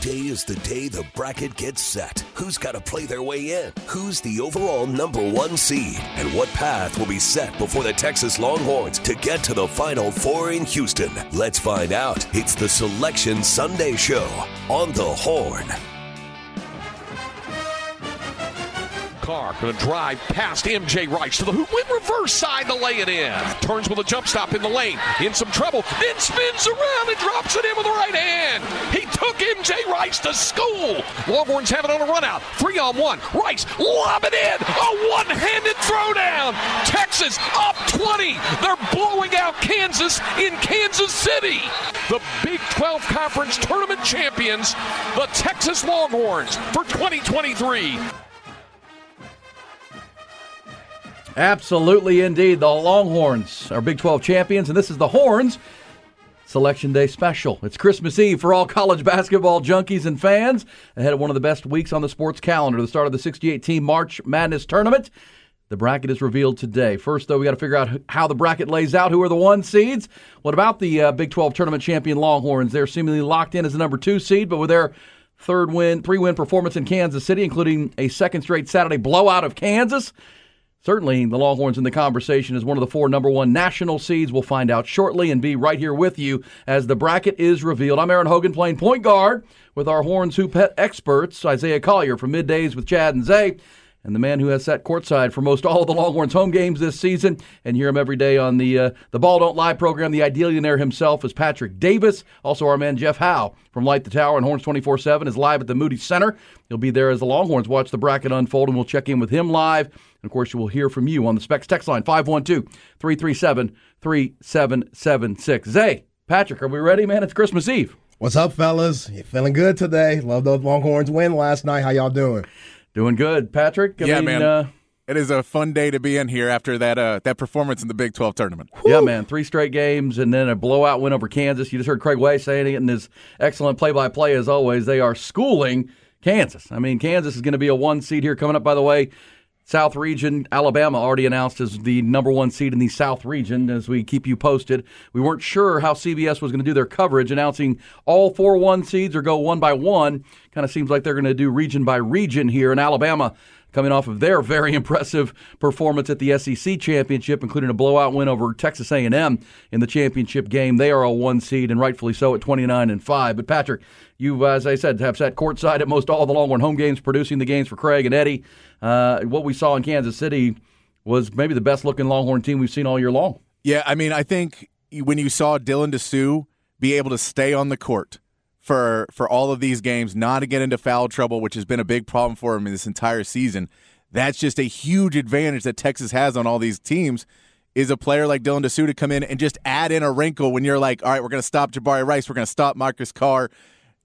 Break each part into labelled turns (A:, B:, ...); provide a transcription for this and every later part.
A: Today is the day the bracket gets set. Who's got to play their way in? Who's the overall number one seed? And what path will be set before the Texas Longhorns to get to the Final Four in Houston? Let's find out. It's the Selection Sunday Show on the Horn.
B: Carr going to drive past MJ Rice to the hoop with reverse side to lay it in. Turns with a jump stop in the lane. In some trouble. Then spins around and drops it in with the right hand. He took MJ Rice to school. Longhorns have it on a run out. Three on one. Rice lob it in. A one handed throwdown. Texas up 20. They're blowing out Kansas in Kansas City. The Big 12 Conference Tournament champions, the Texas Longhorns for 2023.
C: Absolutely, indeed. The Longhorns are Big 12 champions, and this is the Horns Selection Day special. It's Christmas Eve for all college basketball junkies and fans ahead of one of the best weeks on the sports calendar, the start of the 68 team March Madness tournament. The bracket is revealed today. First, though, we got to figure out how the bracket lays out. Who are the one seeds? What about the uh, Big 12 tournament champion Longhorns? They're seemingly locked in as the number two seed, but with their third win, three win performance in Kansas City, including a second straight Saturday blowout of Kansas. Certainly, the Longhorns in the conversation is one of the four number one national seeds. We'll find out shortly and be right here with you as the bracket is revealed. I'm Aaron Hogan playing point guard with our Horns Hoop experts, Isaiah Collier from Middays with Chad and Zay and the man who has sat courtside for most all of the Longhorns home games this season, and hear him every day on the uh, the Ball Don't Lie program. The Idealionaire himself is Patrick Davis. Also, our man Jeff Howe from Light the Tower and Horns 24 7 is live at the Moody Center. He'll be there as the Longhorns watch the bracket unfold, and we'll check in with him live. And of course, you will hear from you on the Specs text line 512 337 3776. Zay, Patrick, are we ready, man? It's Christmas Eve.
D: What's up, fellas? You feeling good today? Love those Longhorns win last night. How y'all doing?
C: Doing good, Patrick.
E: I yeah, mean, man. Uh, it is a fun day to be in here after that uh, that performance in the Big 12 tournament.
C: Woo! Yeah, man. Three straight games and then a blowout win over Kansas. You just heard Craig Way saying it in his excellent play by play as always. They are schooling Kansas. I mean, Kansas is going to be a one seed here coming up, by the way. South region, Alabama already announced as the number one seed in the South region as we keep you posted. We weren't sure how CBS was going to do their coverage, announcing all four one seeds or go one by one. Kind of seems like they're going to do region by region here. in Alabama coming off of their very impressive performance at the SEC championship, including a blowout win over Texas A&M in the championship game. They are a one seed, and rightfully so at 29 and five. But Patrick, you, as I said, have sat courtside at most all the Longhorn home games, producing the games for Craig and Eddie. Uh, what we saw in Kansas City was maybe the best looking Longhorn team we've seen all year long.
E: Yeah, I mean, I think when you saw Dylan Disu be able to stay on the court for for all of these games, not to get into foul trouble, which has been a big problem for him in this entire season. That's just a huge advantage that Texas has on all these teams. Is a player like Dylan Disu to come in and just add in a wrinkle when you're like, all right, we're going to stop Jabari Rice, we're going to stop Marcus Carr,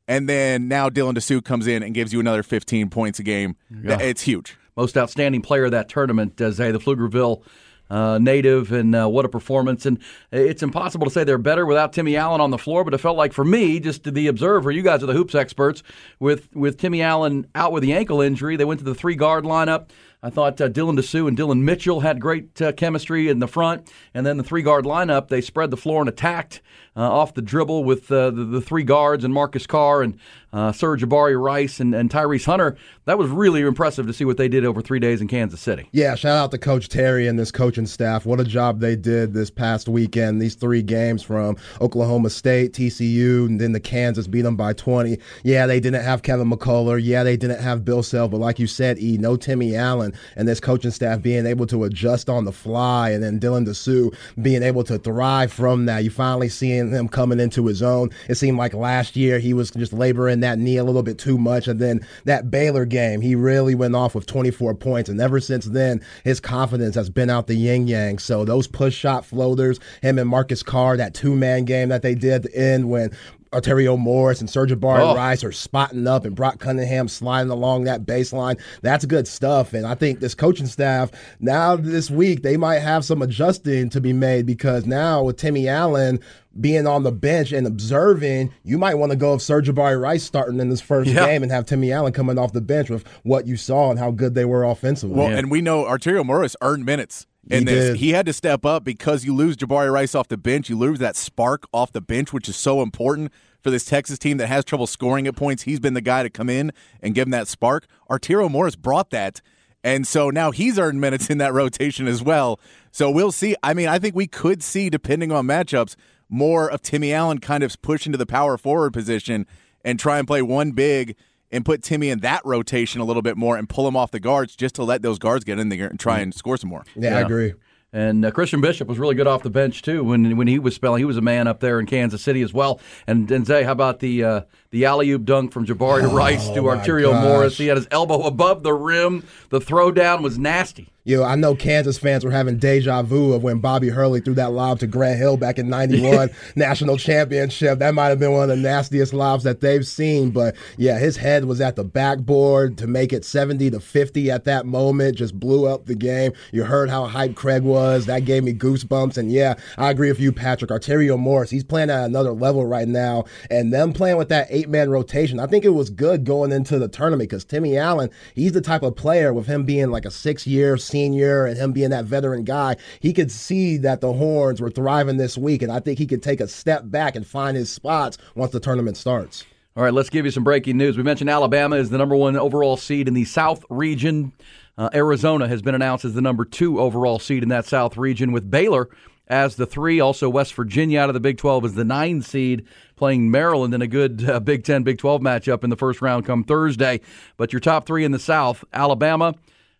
E: and then now Dylan Disu comes in and gives you another 15 points a game. Yeah. It's huge.
C: Most outstanding player of that tournament, uh, Zay, the Pflugerville uh, native, and uh, what a performance! And it's impossible to say they're better without Timmy Allen on the floor. But it felt like for me, just the observer, you guys are the hoops experts. With with Timmy Allen out with the ankle injury, they went to the three guard lineup. I thought uh, Dylan Disu and Dylan Mitchell had great uh, chemistry in the front, and then the three guard lineup they spread the floor and attacked uh, off the dribble with uh, the, the, three guards and Marcus Carr and uh, Sir Jabari Rice and, and Tyrese Hunter. That was really impressive to see what they did over three days in Kansas City.
D: Yeah, shout out to Coach Terry and this coaching staff. What a job they did this past weekend. These three games from Oklahoma State, TCU, and then the Kansas beat them by 20. Yeah, they didn't have Kevin McCullar. Yeah, they didn't have Bill Self, but like you said, E, no Timmy Allen and this coaching staff being able to adjust on the fly, and then Dylan Disu being able to thrive from that. You finally seeing him coming into his own. It seemed like last year he was just laboring that knee a little bit too much, and then that Baylor game, he really went off with 24 points, and ever since then, his confidence has been out the yin yang. So those push shot floaters, him and Marcus Carr, that two man game that they did at the end when Arterio Morris and Serge Bar
C: Oh.
D: Rice are spotting up and Brock Cunningham sliding along that baseline. That's good stuff. And I think this coaching staff, now this week, they might have some adjusting to be made because now with Timmy Allen being on the bench and observing, you might want to go with Sir'Jabari Rice starting in this first
C: Yeah.
D: game and have Timmy Allen coming off the bench with what you saw and how good they were offensively.
E: Well, and we know Arterio Morris earned minutes in
D: He.
E: He had to step up because you lose Jabari Rice off the bench. You lose that spark off the bench, which is so important for this Texas team that has trouble scoring at points. He's been the guy to come in and give them that spark. Arterio Morris brought that. And so now he's earned minutes in that rotation as well. So we'll see. I mean, I think we could see, depending on matchups, more of Timmy Allen kind of push into the power forward position and try and play one big and put Timmy in that rotation a little bit more and pull him off the guards just to let those guards get in there and try and score some more.
D: yeah, I agree.
C: And uh, Christian Bishop was really good off the bench too when when he was spelling. He was a man up there in Kansas City as well. And and Zay, how about the uh, the alley oop dunk from Jabari to Rice to Arterio Morris? He had his elbow above the rim. The throwdown was nasty.
D: You know, I know Kansas fans were having deja vu of when Bobby Hurley threw that lob to Grant Hill back in 91 national championship. That might have been one of the nastiest lobs that they've seen. But yeah, his head was at the backboard to make it 70 to 50 at that moment. Just blew up the game. You heard how hyped Craig was. That gave me goosebumps. And yeah, I agree with you, Patrick. Arterio Morris, he's playing at another level right now. And them playing with that eight man rotation, I think it was good going into the tournament because Timmy Allen, he's the type of player with him being like a six year senior and him being that veteran guy, he could see that the Horns were thriving this week. And I think he could take a step back and find his spots once the tournament starts.
C: All right, let's give you some breaking news. We mentioned Alabama is the number one overall seed in the South region. Uh, Arizona has been announced as the number two overall seed in that South region, with Baylor as the three. Also, West Virginia out of the Big 12 is the nine seed, playing Maryland in a good uh, Big 10, Big 12 matchup in the first round come Thursday. But your top three in the South Alabama,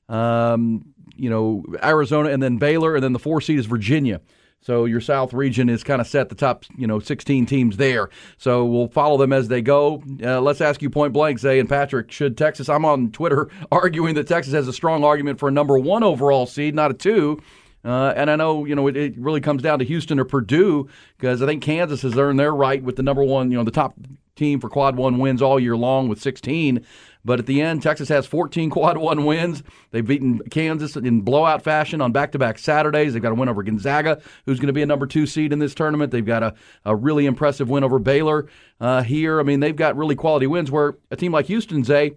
C: um, you know, Arizona, and then Baylor, and then the four seed is Virginia. So your South region is kind of set the top, you know, 16 teams there. So we'll follow them as they go. Uh, let's ask you point blank, Zay and Patrick, should Texas? I'm on Twitter arguing that Texas has a strong argument for a number one overall seed, not a two. Uh, and I know, you know, it, it really comes down to Houston or Purdue because I think Kansas has earned their right with the number one, you know, the top team for quad one wins all year long with 16. But at the end, Texas has 14 quad one wins. They've beaten Kansas in blowout fashion on back to back Saturdays. They've got a win over Gonzaga, who's going to be a number two seed in this tournament. They've got a, a really impressive win over Baylor uh, here. I mean, they've got really quality wins where a team like Houston, Zay,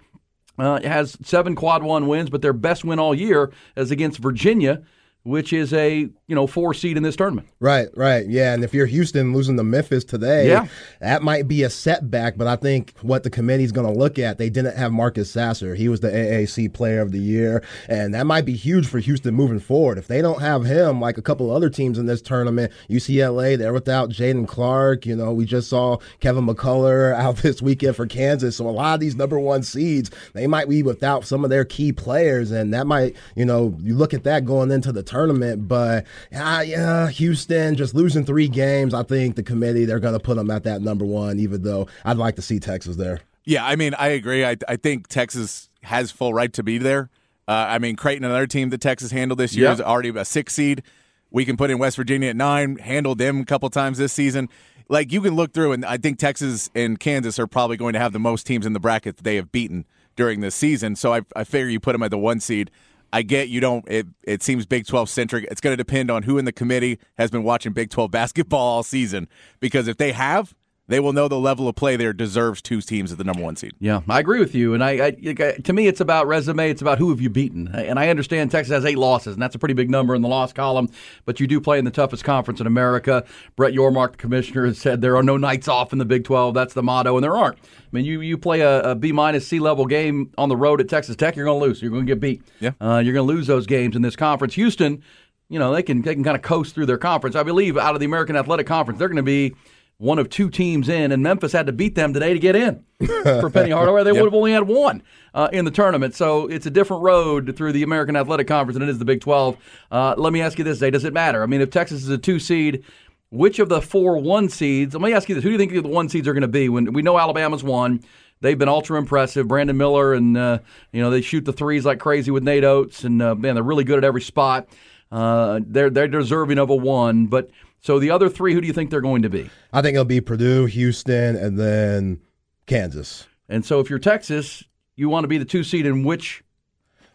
C: uh, has seven quad one wins, but their best win all year is against Virginia, which is a you know four seed in this tournament.
D: Right, right. Yeah. And if you're Houston losing to Memphis today,
C: Yeah.
D: that might be a setback. But I think what the committee's going to look at, they didn't have Marcus Sasser. He was the AAC player of the year. And that might be huge for Houston moving forward. If they don't have him, like a couple other teams in this tournament, UCLA, they're without Jaylen Clark. You know, we just saw Kevin McCullar out this weekend for Kansas. So a lot of these number one seeds, they might be without some of their key players. And that might, you know, you look at that going into the tournament. But uh, yeah, Houston just losing three games. I think the committee, they're going to put them at that number one, even though I'd like to see Texas there.
E: Yeah, I mean, I agree. I, I think Texas has full right to be there. Uh, I mean, Creighton, another team that Texas handled this year,
C: Yep.
E: is already a six seed. We can put in West Virginia at nine, handled them a couple times this season. Like, you can look through, and I think Texas and Kansas are probably going to have the most teams in the bracket that they have beaten during this season. So I, I figure you put them at the one seed. I get you don't. It, it seems Big 12 centric. It's going to depend on who in the committee has been watching Big 12 basketball all season. Because if they have, they will know the level of play there deserves two teams at the number one seed.
C: Yeah, I agree with you. And I, I, to me, it's about resume. It's about who have you beaten. And I understand Texas has eight losses, and that's a pretty big number in the loss column. But you do play in the toughest conference in America. Brett Yormark, the commissioner, has said there are no nights off in the Big 12. That's the motto, and there aren't. I mean, you you play a, a B minus C level game on the road at Texas Tech, you're going to lose. You're going to get beat.
E: Yeah.
C: uh, you're going to lose those games in this conference. Houston, you know, they can they can kind of coast through their conference. I believe out of the American Athletic Conference, they're going to be one of two teams in, and Memphis had to beat them today to get in for Penny Hardaway. They would have only had one uh, in the tournament. So it's a different road through the American Athletic Conference than it is the Big 12. Uh, let me ask you this, Zay. Does it matter? I mean, if Texas is a two seed, which of the four one seeds, let me ask you this, who do you think the one seeds are going to be? When We know Alabama's one. They've been ultra impressive. Brandon Miller, and, uh, you know, they shoot the threes like crazy with Nate Oats, and, uh, man, they're really good at every spot. Uh, they're they're deserving of a one, but So the other three, who do you think they're going to be?
D: I think it'll be Purdue, Houston, and then Kansas.
C: And so if you're Texas, you want to be the two seed in which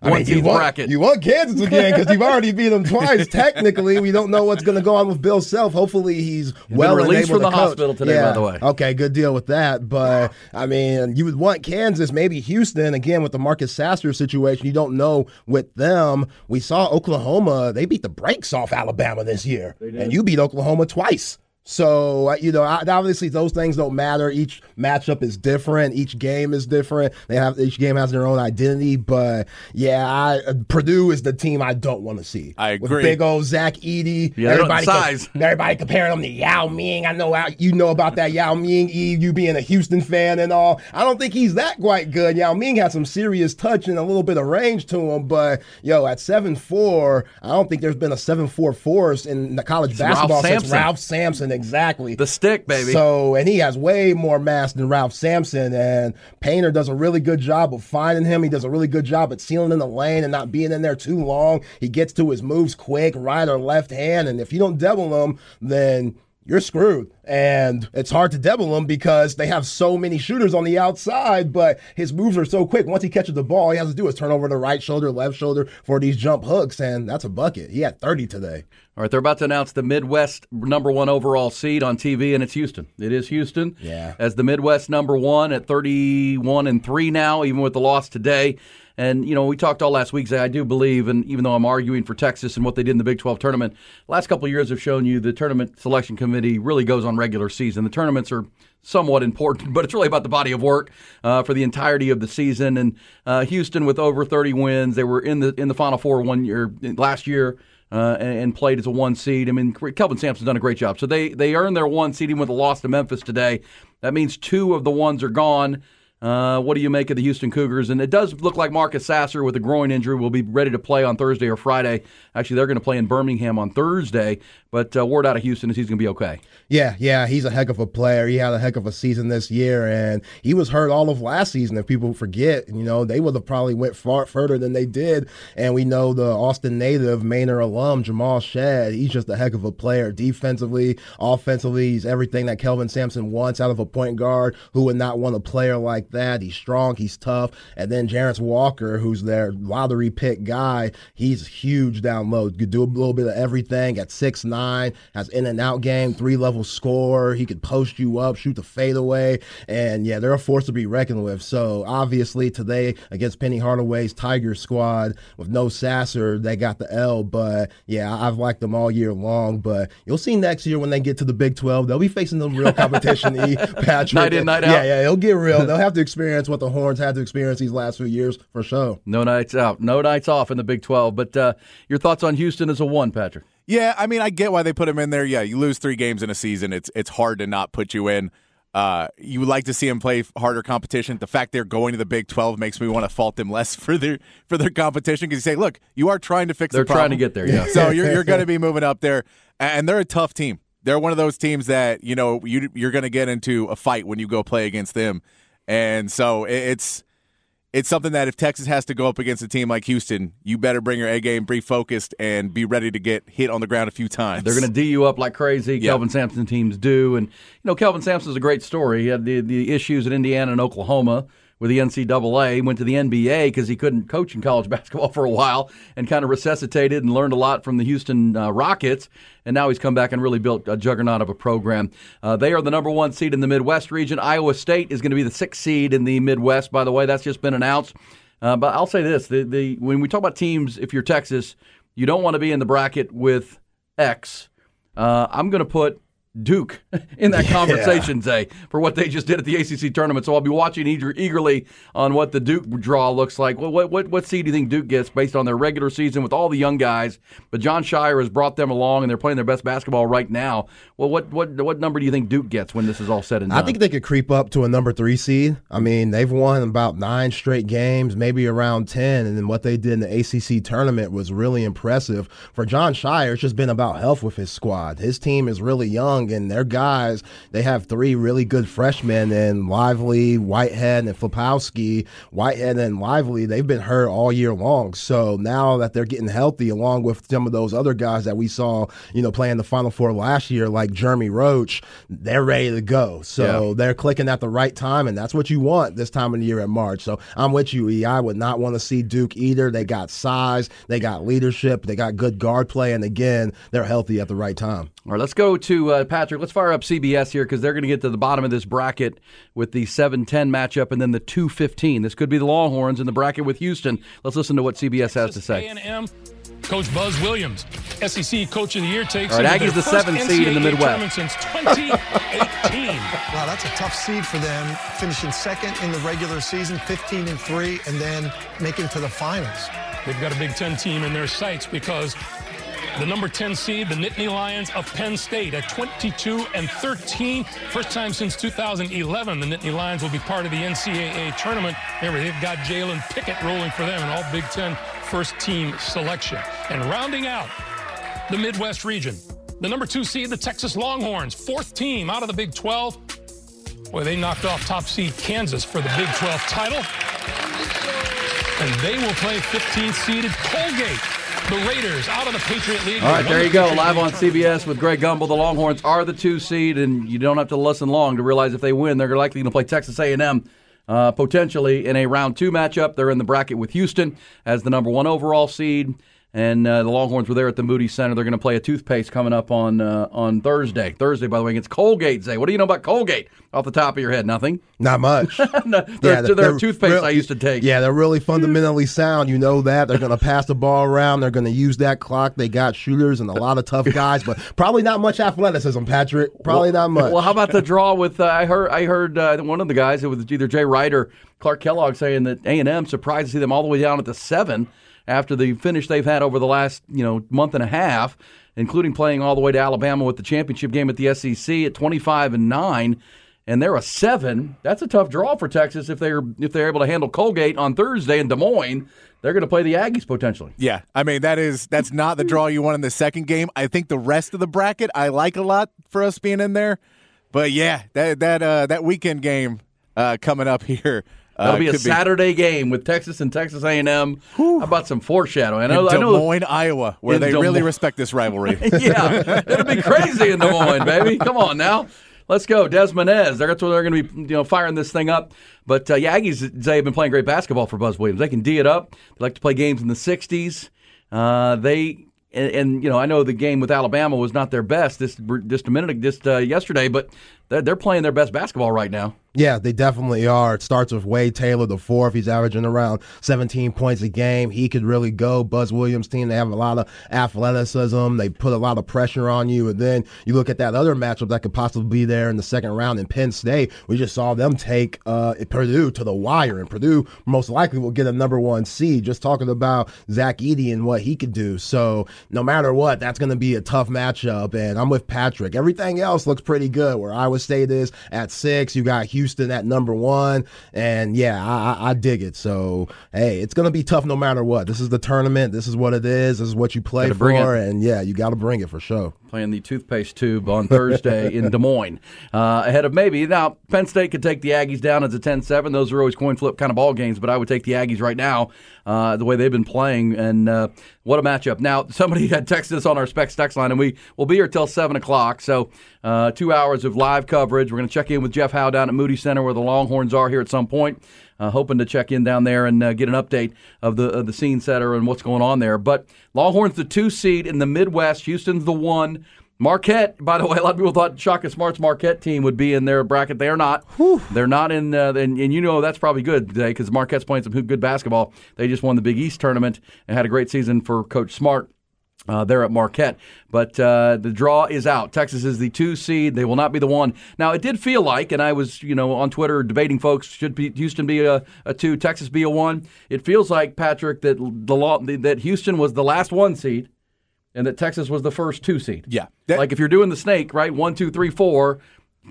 D: I mean, you want,
C: bracket?
D: you want Kansas again because you've already beat them twice. Technically, we don't know what's going to go on with Bill Self. Hopefully, he's well
C: been
D: and
C: released
D: able
C: from
D: to
C: the
D: coach.
C: hospital today,
D: Yeah.
C: by the way.
D: Okay, good deal with that. But I mean, you would want Kansas, maybe Houston again with the Marcus Sasser situation. You don't know with them. We saw Oklahoma; they beat the brakes off Alabama this year, and you beat Oklahoma twice. So you know, obviously those things don't matter. Each matchup is different. Each game is different. They have each game has their own identity. But yeah, I, uh, Purdue is the team I don't want to see.
E: I
D: With
E: agree.
D: big old Zach Edey.
C: Yeah,
D: everybody,
C: size.
D: everybody comparing them to Yao Ming. I know you know about that Yao Ming. E, you being a Houston fan and all. I don't think he's that quite good. Yao Ming has some serious touch and a little bit of range to him. But yo, at seven four, I don't think there's been a seven four force in the college
C: Ralph
D: basketball since Ralph Sampson. Exactly.
C: the stick, baby.
D: So, and he has way more mass than Ralph Sampson. And Painter does a really good job of finding him. He does a really good job at sealing in the lane and not being in there too long. He gets to his moves quick, right or left hand. And if you don't double him, then you're screwed. And it's hard to double him because they have so many shooters on the outside, but his moves are so quick. Once he catches the ball, all he has to do is turn over the right shoulder, left shoulder for these jump hooks, and that's a bucket. He had 30 today.
C: All right, they're about to announce the Midwest number one overall seed on TV, and it's Houston. It is Houston.
D: Yeah.
C: As the Midwest number one at 31 and 3 now, even with the loss today. And, you know, we talked all last week, Zay, I do believe, and even though I'm arguing for Texas and what they did in the Big 12 tournament, last couple of years have shown you the tournament selection committee really goes on regular season. The tournaments are somewhat important, but it's really about the body of work uh, for the entirety of the season. And uh, Houston with over 30 wins, they were in the in the Final Four one year last year uh, and, and played as a one seed. I mean, Kelvin Sampson's done a great job. So they they earned their one seed even with a loss to Memphis today. That means two of the ones are gone. Uh, what do you make of the Houston Cougars? And it does look like Marcus Sasser with a groin injury will be ready to play on Thursday or Friday. Actually, they're going to play in Birmingham on Thursday, but uh, word out of Houston is he's going to be okay.
D: Yeah, yeah, he's a heck of a player. He had a heck of a season this year, and he was hurt all of last season. If people forget, you know, they would have probably went far further than they did. And we know the Austin native, Maynard alum, Jamal Shead. He's just a heck of a player, defensively, offensively. He's everything that Kelvin Sampson wants out of a point guard. Who would not want a player like that? He's strong, he's tough. And then Jarace Walker, who's their lottery pick guy, he's huge down low. Could do a little bit of everything at six nine, has in and out game, three level score. He could post you up, shoot the fadeaway, and yeah, they're a force to be reckoned with. So obviously today against Penny Hardaway's Tiger squad with no Sasser, they got the L. But yeah, I've liked them all year long. But you'll see next year when they get to the Big Twelve, they'll be facing the real competition. e, Patrick,
C: Night in, night out.
D: Yeah, yeah, it'll get real. They'll have to experience what the Horns had to experience these last few years for sure.
C: No nights out, no nights off in the Big 12. But uh, your thoughts on Houston as a one, Patrick?
E: Yeah, I mean, I get why they put him in there. Yeah, you lose three games in a season, it's it's hard to not put you in. Uh, you would like to see him play harder competition. The fact they're going to the Big Twelve makes me want to fault them less for their for their competition because you say, look, you are trying to fix.
C: They're
E: the problem.
C: trying to get there, yeah.
E: so you're you're going to be moving up there, and they're a tough team. They're one of those teams that you know you you're going to get into a fight when you go play against them, and so it's it's something that if Texas has to go up against a team like Houston, you better bring your A game, be focused, and be ready to get hit on the ground a few times.
C: They're going to D you up like crazy.
E: Yeah.
C: Kelvin Sampson teams do, and you know Kelvin Sampson's a great story. He had the the issues at Indiana and Oklahoma with the NCAA. Went to the NBA because he couldn't coach in college basketball for a while, and kind of resuscitated and learned a lot from the Houston uh, Rockets. And now he's come back and really built a juggernaut of a program. Uh, they are the number one seed in the Midwest region. Iowa State is going to be the sixth seed in the Midwest. By the way, that's just been announced. Uh, but I'll say this: the, the when we talk about teams, if you're Texas, you don't want to be in the bracket with X. Uh, I'm going to put Duke in that conversation, Zay, for what they just did at the ACC tournament. So I'll be watching eager, eagerly on what the Duke draw looks like. What, what, what, what seed do you think Duke gets based on their regular season with all the young guys? But Jon Scheyer has brought them along, and they're playing their best basketball right now. Well, what, what, what number do you think Duke gets when this is all said and done?
D: I think they could creep up to a number three seed. I mean, they've won about nine straight games, maybe around 10. And then what they did in the ACC tournament was really impressive. For Jon Scheyer, it's just been about health with his squad. His team is really young. Young, and their guys, they have three really good freshmen and Lively, Whitehead, and Filipowski. Whitehead and Lively, they've been hurt all year long. So now that they're getting healthy, along with some of those other guys that we saw, you know, playing the Final Four last year, like Jeremy Roach, they're ready to go. So
C: Yeah.
D: they're clicking at the right time, and that's what you want this time of the year at March. So I'm with you, E. I would not want to see Duke either. They got size, they got leadership, they got good guard play, and again, they're healthy at the right time.
C: All right, let's go to uh, Patrick. Let's fire up CBS here because they're going to get to the bottom of this bracket with the 7 10 matchup and then the 2 15. This could be the Longhorns in the bracket with Houston. Let's listen to what CBS has to say.
F: A&M Coach Buzz Williams, SEC Coach of the Year, takes
C: All right, Aggies the
F: first
C: seventh seed in the Midwest.
F: since 2018.
G: Wow, that's a tough seed for them, finishing second in the regular season, 15 and 3, and then making to the finals.
F: They've got a Big Ten team in their sights because the number 10 seed, the Nittany Lions of Penn State, at 22 and 13. First time since 2011, the Nittany Lions will be part of the NCAA tournament. Remember, they've got Jalen Pickett rolling for them, an all Big Ten first team selection. And rounding out the Midwest region, the number two seed, the Texas Longhorns, fourth team out of the Big 12. Boy, they knocked off top seed Kansas for the Big 12 title. And they will play 15th seeded Colgate. The Raiders out of the Patriot League.
C: All right, there you go.
F: Patriot
C: Live
F: League
C: on. CBS with Greg Gumbel. The Longhorns are the two seed, and you don't have to listen long to realize if they win, they're likely going to play Texas A&M uh, potentially in a round two matchup. They're in the bracket with Houston as the number one overall seed, and uh, the Longhorns were there at the Moody Center. They're going to play a toothpaste coming up on uh, on Thursday. Thursday, by the way, against Colgate. Zay, what do you know about Colgate? Off the top of your head, nothing.
D: Not much.
C: No, they're, they're, a toothpaste I used to take.
D: Yeah, they're really fundamentally sound. You know that. They're going to pass the ball around. They're going to use that clock. They got shooters and a lot of tough guys, but probably not much athleticism, Patrick. Probably not much.
C: Well, how about the draw with? Uh, I heard I heard uh, one of the guys. It was either Jay Wright or Clark Kellogg saying that A and M surprised to see them all the way down at the seven after the finish they've had over the last you know month and a half, including playing all the way to Alabama with the championship game at the SEC at twenty five and nine. And they're a seven. That's a tough draw for Texas if they're if they're able to handle Colgate on Thursday in Des Moines. They're going to play the Aggies potentially.
E: Yeah, I mean that is that's not the draw you want in the second game. I think the rest of the bracket I like a lot for us being in there, but yeah, that that uh, that weekend game uh, coming up here. Uh,
C: That'll be a Saturday game with Texas and Texas A&M. How about some foreshadowing? I know,
E: in
C: I
E: Des
C: know
E: Moines, Iowa, where they
C: Des
E: really
C: Moines.
E: respect this rivalry.
C: yeah, it'll be crazy in Des Moines, baby. Come on now. Let's go, Desmonez. That's where they're going to be, you know, firing this thing up. But uh, yeah, Aggies they have been playing great basketball for Buzz Williams. They can d it up. They like to play games in the '60s. Uh, they and, and you know I know the game with Alabama was not their best this just a minute just uh, yesterday, but they're, they're playing their best basketball right now.
D: Yeah, they definitely are. It starts with Wade Taylor, the fourth. He's averaging around 17 points a game. He could really go. Buzz Williams' team, they have a lot of athleticism. They put a lot of pressure on you. And then you look at that other matchup that could possibly be there in the second round in Penn State. We just saw them take uh, Purdue to the wire, and Purdue most likely will get a number one seed. Just talking about Zach Edey and what he could do. So no matter what, that's going to be a tough matchup. And I'm with Patrick. Everything else looks pretty good. Where Iowa State is at six, you got Houston at number one, and yeah, I, I, I dig it. So hey, it's going to be tough no matter what. This is the tournament. This is what it is. This is what you play for, and yeah, you got to bring it for sure.
C: Playing the toothpaste tube on Thursday in Des Moines. Uh, ahead of maybe. Now, Penn State could take the Aggies down as a 10 7. Those are always coin flip kind of ball games, but I would take the Aggies right now, uh, the way they've been playing. And uh, what a matchup. Now, somebody had texted us on our Specs text line, and we will be here till 7 o'clock. So, uh, two hours of live coverage. We're going to check in with Jeff Howe down at Moody Center where the Longhorns are here at some point. Uh, hoping to check in down there and uh, get an update of the of the scene setter and what's going on there. But Longhorns the two seed in the Midwest, Houston's the one. Marquette, by the way, a lot of people thought Shaka Smart's Marquette team would be in their bracket. They are not. They're not in, uh, and, and you know that's probably good today because Marquette's playing some good basketball. They just won the Big East tournament and had a great season for Coach Smart. Uh, there at Marquette, but uh, the draw is out. Texas is the two seed; they will not be the one. Now, it did feel like, and I was, you know, on Twitter debating folks should be, Houston be a, a two, Texas be a one. It feels like Patrick that the law that Houston was the last one seed, and that Texas was the first two seed.
E: Yeah. That-
C: like if you're doing the snake, right? One, two, three, four.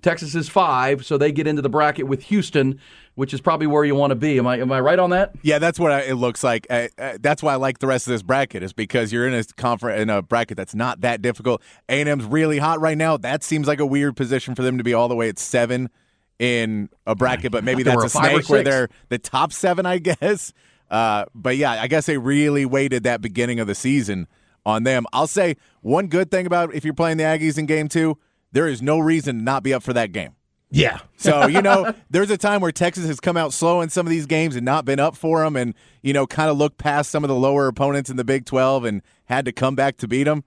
C: Texas is five, so they get into the bracket with Houston, which is probably where you want to be. Am I am I right on that?
E: Yeah, that's what I, it looks like. Uh, uh, that's why I like the rest of this bracket is because you're in a conference in a bracket that's not that difficult. A and M's really hot right now. That seems like a weird position for them to be all the way at seven in a bracket, but maybe that's a snake where they're the top seven, I guess. Uh, but yeah, I guess they really waited that beginning of the season on them. I'll say one good thing about if you're playing the Aggies in game two, there is no reason to not be up for that game.
D: Yeah.
E: so, you know, there's a time where Texas has come out slow in some of these games and not been up for them and, you know, kind of looked past some of the lower opponents in the Big 12 and had to come back to beat them.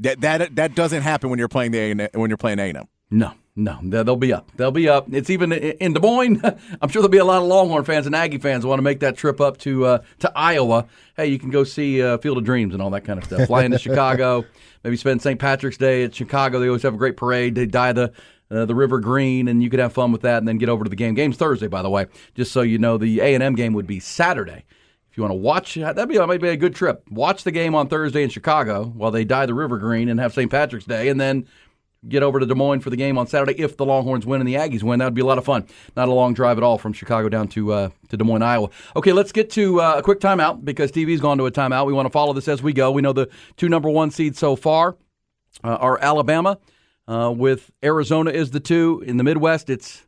E: That that that doesn't happen when you're playing the when you're playing A&M.
C: No, no, they'll be up. They'll be up. It's even in Des Moines. I'm sure there'll be a lot of Longhorn fans and Aggie fans who want to make that trip up to uh, to Iowa. Hey, you can go see uh, Field of Dreams and all that kind of stuff. Fly into Chicago, maybe spend St. Patrick's Day at Chicago. They always have a great parade. They dye the uh, the river green, and you could have fun with that, and then get over to the game. Game's Thursday, by the way. Just so you know, the A and M game would be Saturday. If you want to watch, that'd be that might be a good trip. Watch the game on Thursday in Chicago while they dye the river green and have St. Patrick's Day, and then get over to Des Moines for the game on Saturday if the Longhorns win and the Aggies win. That would be a lot of fun. Not a long drive at all from Chicago down to uh, to Des Moines, Iowa. Okay, let's get to uh, a quick timeout because TV's gone to a timeout. We want to follow this as we go. We know the two number one seeds so far uh, are Alabama, uh, with Arizona is the two in the Midwest. It's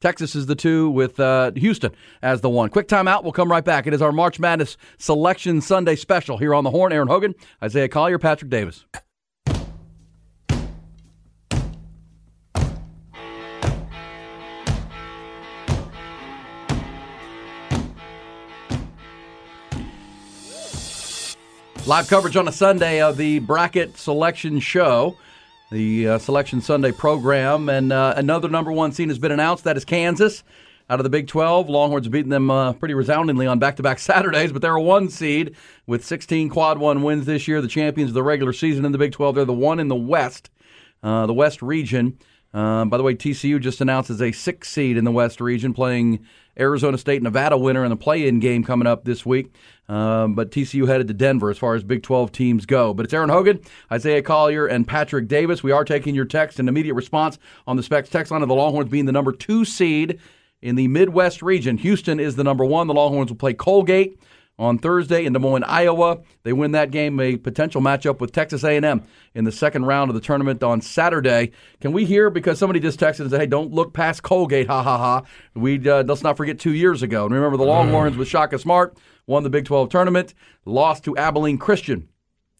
C: Texas is the two with uh, Houston as the one. Quick timeout. We'll come right back. It is our March Madness Selection Sunday special here on the Horn. Aaron Hogan, Isaiah Collier, Patrick Davis. Live coverage on a Sunday of the bracket selection show, the uh, Selection Sunday program, and uh, another number one seed has been announced. That is Kansas out of the Big 12. Longhorns beating them uh, pretty resoundingly on back to back Saturdays, but they're a one seed with 16 quad one wins this year. The champions of the regular season in the Big 12. They're the one in the West, uh, the West region. Uh, by the way, TCU just announced as a six seed in the West region, playing Arizona State Nevada winner in the play in game coming up this week. Um, but TCU headed to Denver as far as Big 12 teams go. But it's Aaron Hogan, Isaiah Collier, and Patrick Davis. We are taking your text and immediate response on the Specs text line of the Longhorns being the number two seed in the Midwest region. Houston is the number one. The Longhorns will play Colgate on Thursday in Des Moines, Iowa. They win that game, a potential matchup with Texas A&M in the second round of the tournament on Saturday. Can we hear because somebody just texted and said, "Hey, don't look past Colgate." Ha ha ha. We uh, let's not forget two years ago. And remember the Longhorns with Shaka Smart won the Big 12 tournament, lost to Abilene Christian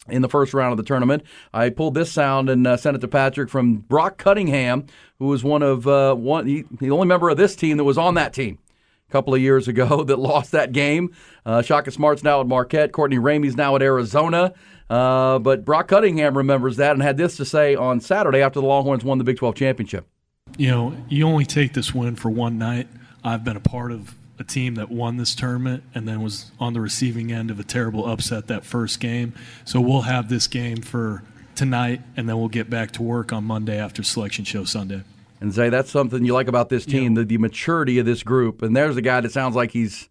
C: in the first round of the tournament. I pulled this sound and uh, sent it to Patrick from Brock Cunningham, who was one of uh, one he, the only member of this team that was on that team a couple of years ago that lost that game. Uh, Shaka Smart's now at Marquette. Courtney Ramey's now at Arizona. Uh, but Brock Cunningham remembers that and had this to say on Saturday after the Longhorns won the Big 12 championship.
H: You know, you only take this win for one night. I've been a part of a team that won this tournament and then was on the receiving end of a terrible upset that first game. So we'll have this game for tonight, and then we'll get back to work on Monday after Selection Show Sunday.
C: And Zay, that's something you like about this team, yeah. the, the maturity of this group. And there's a guy that sounds like he's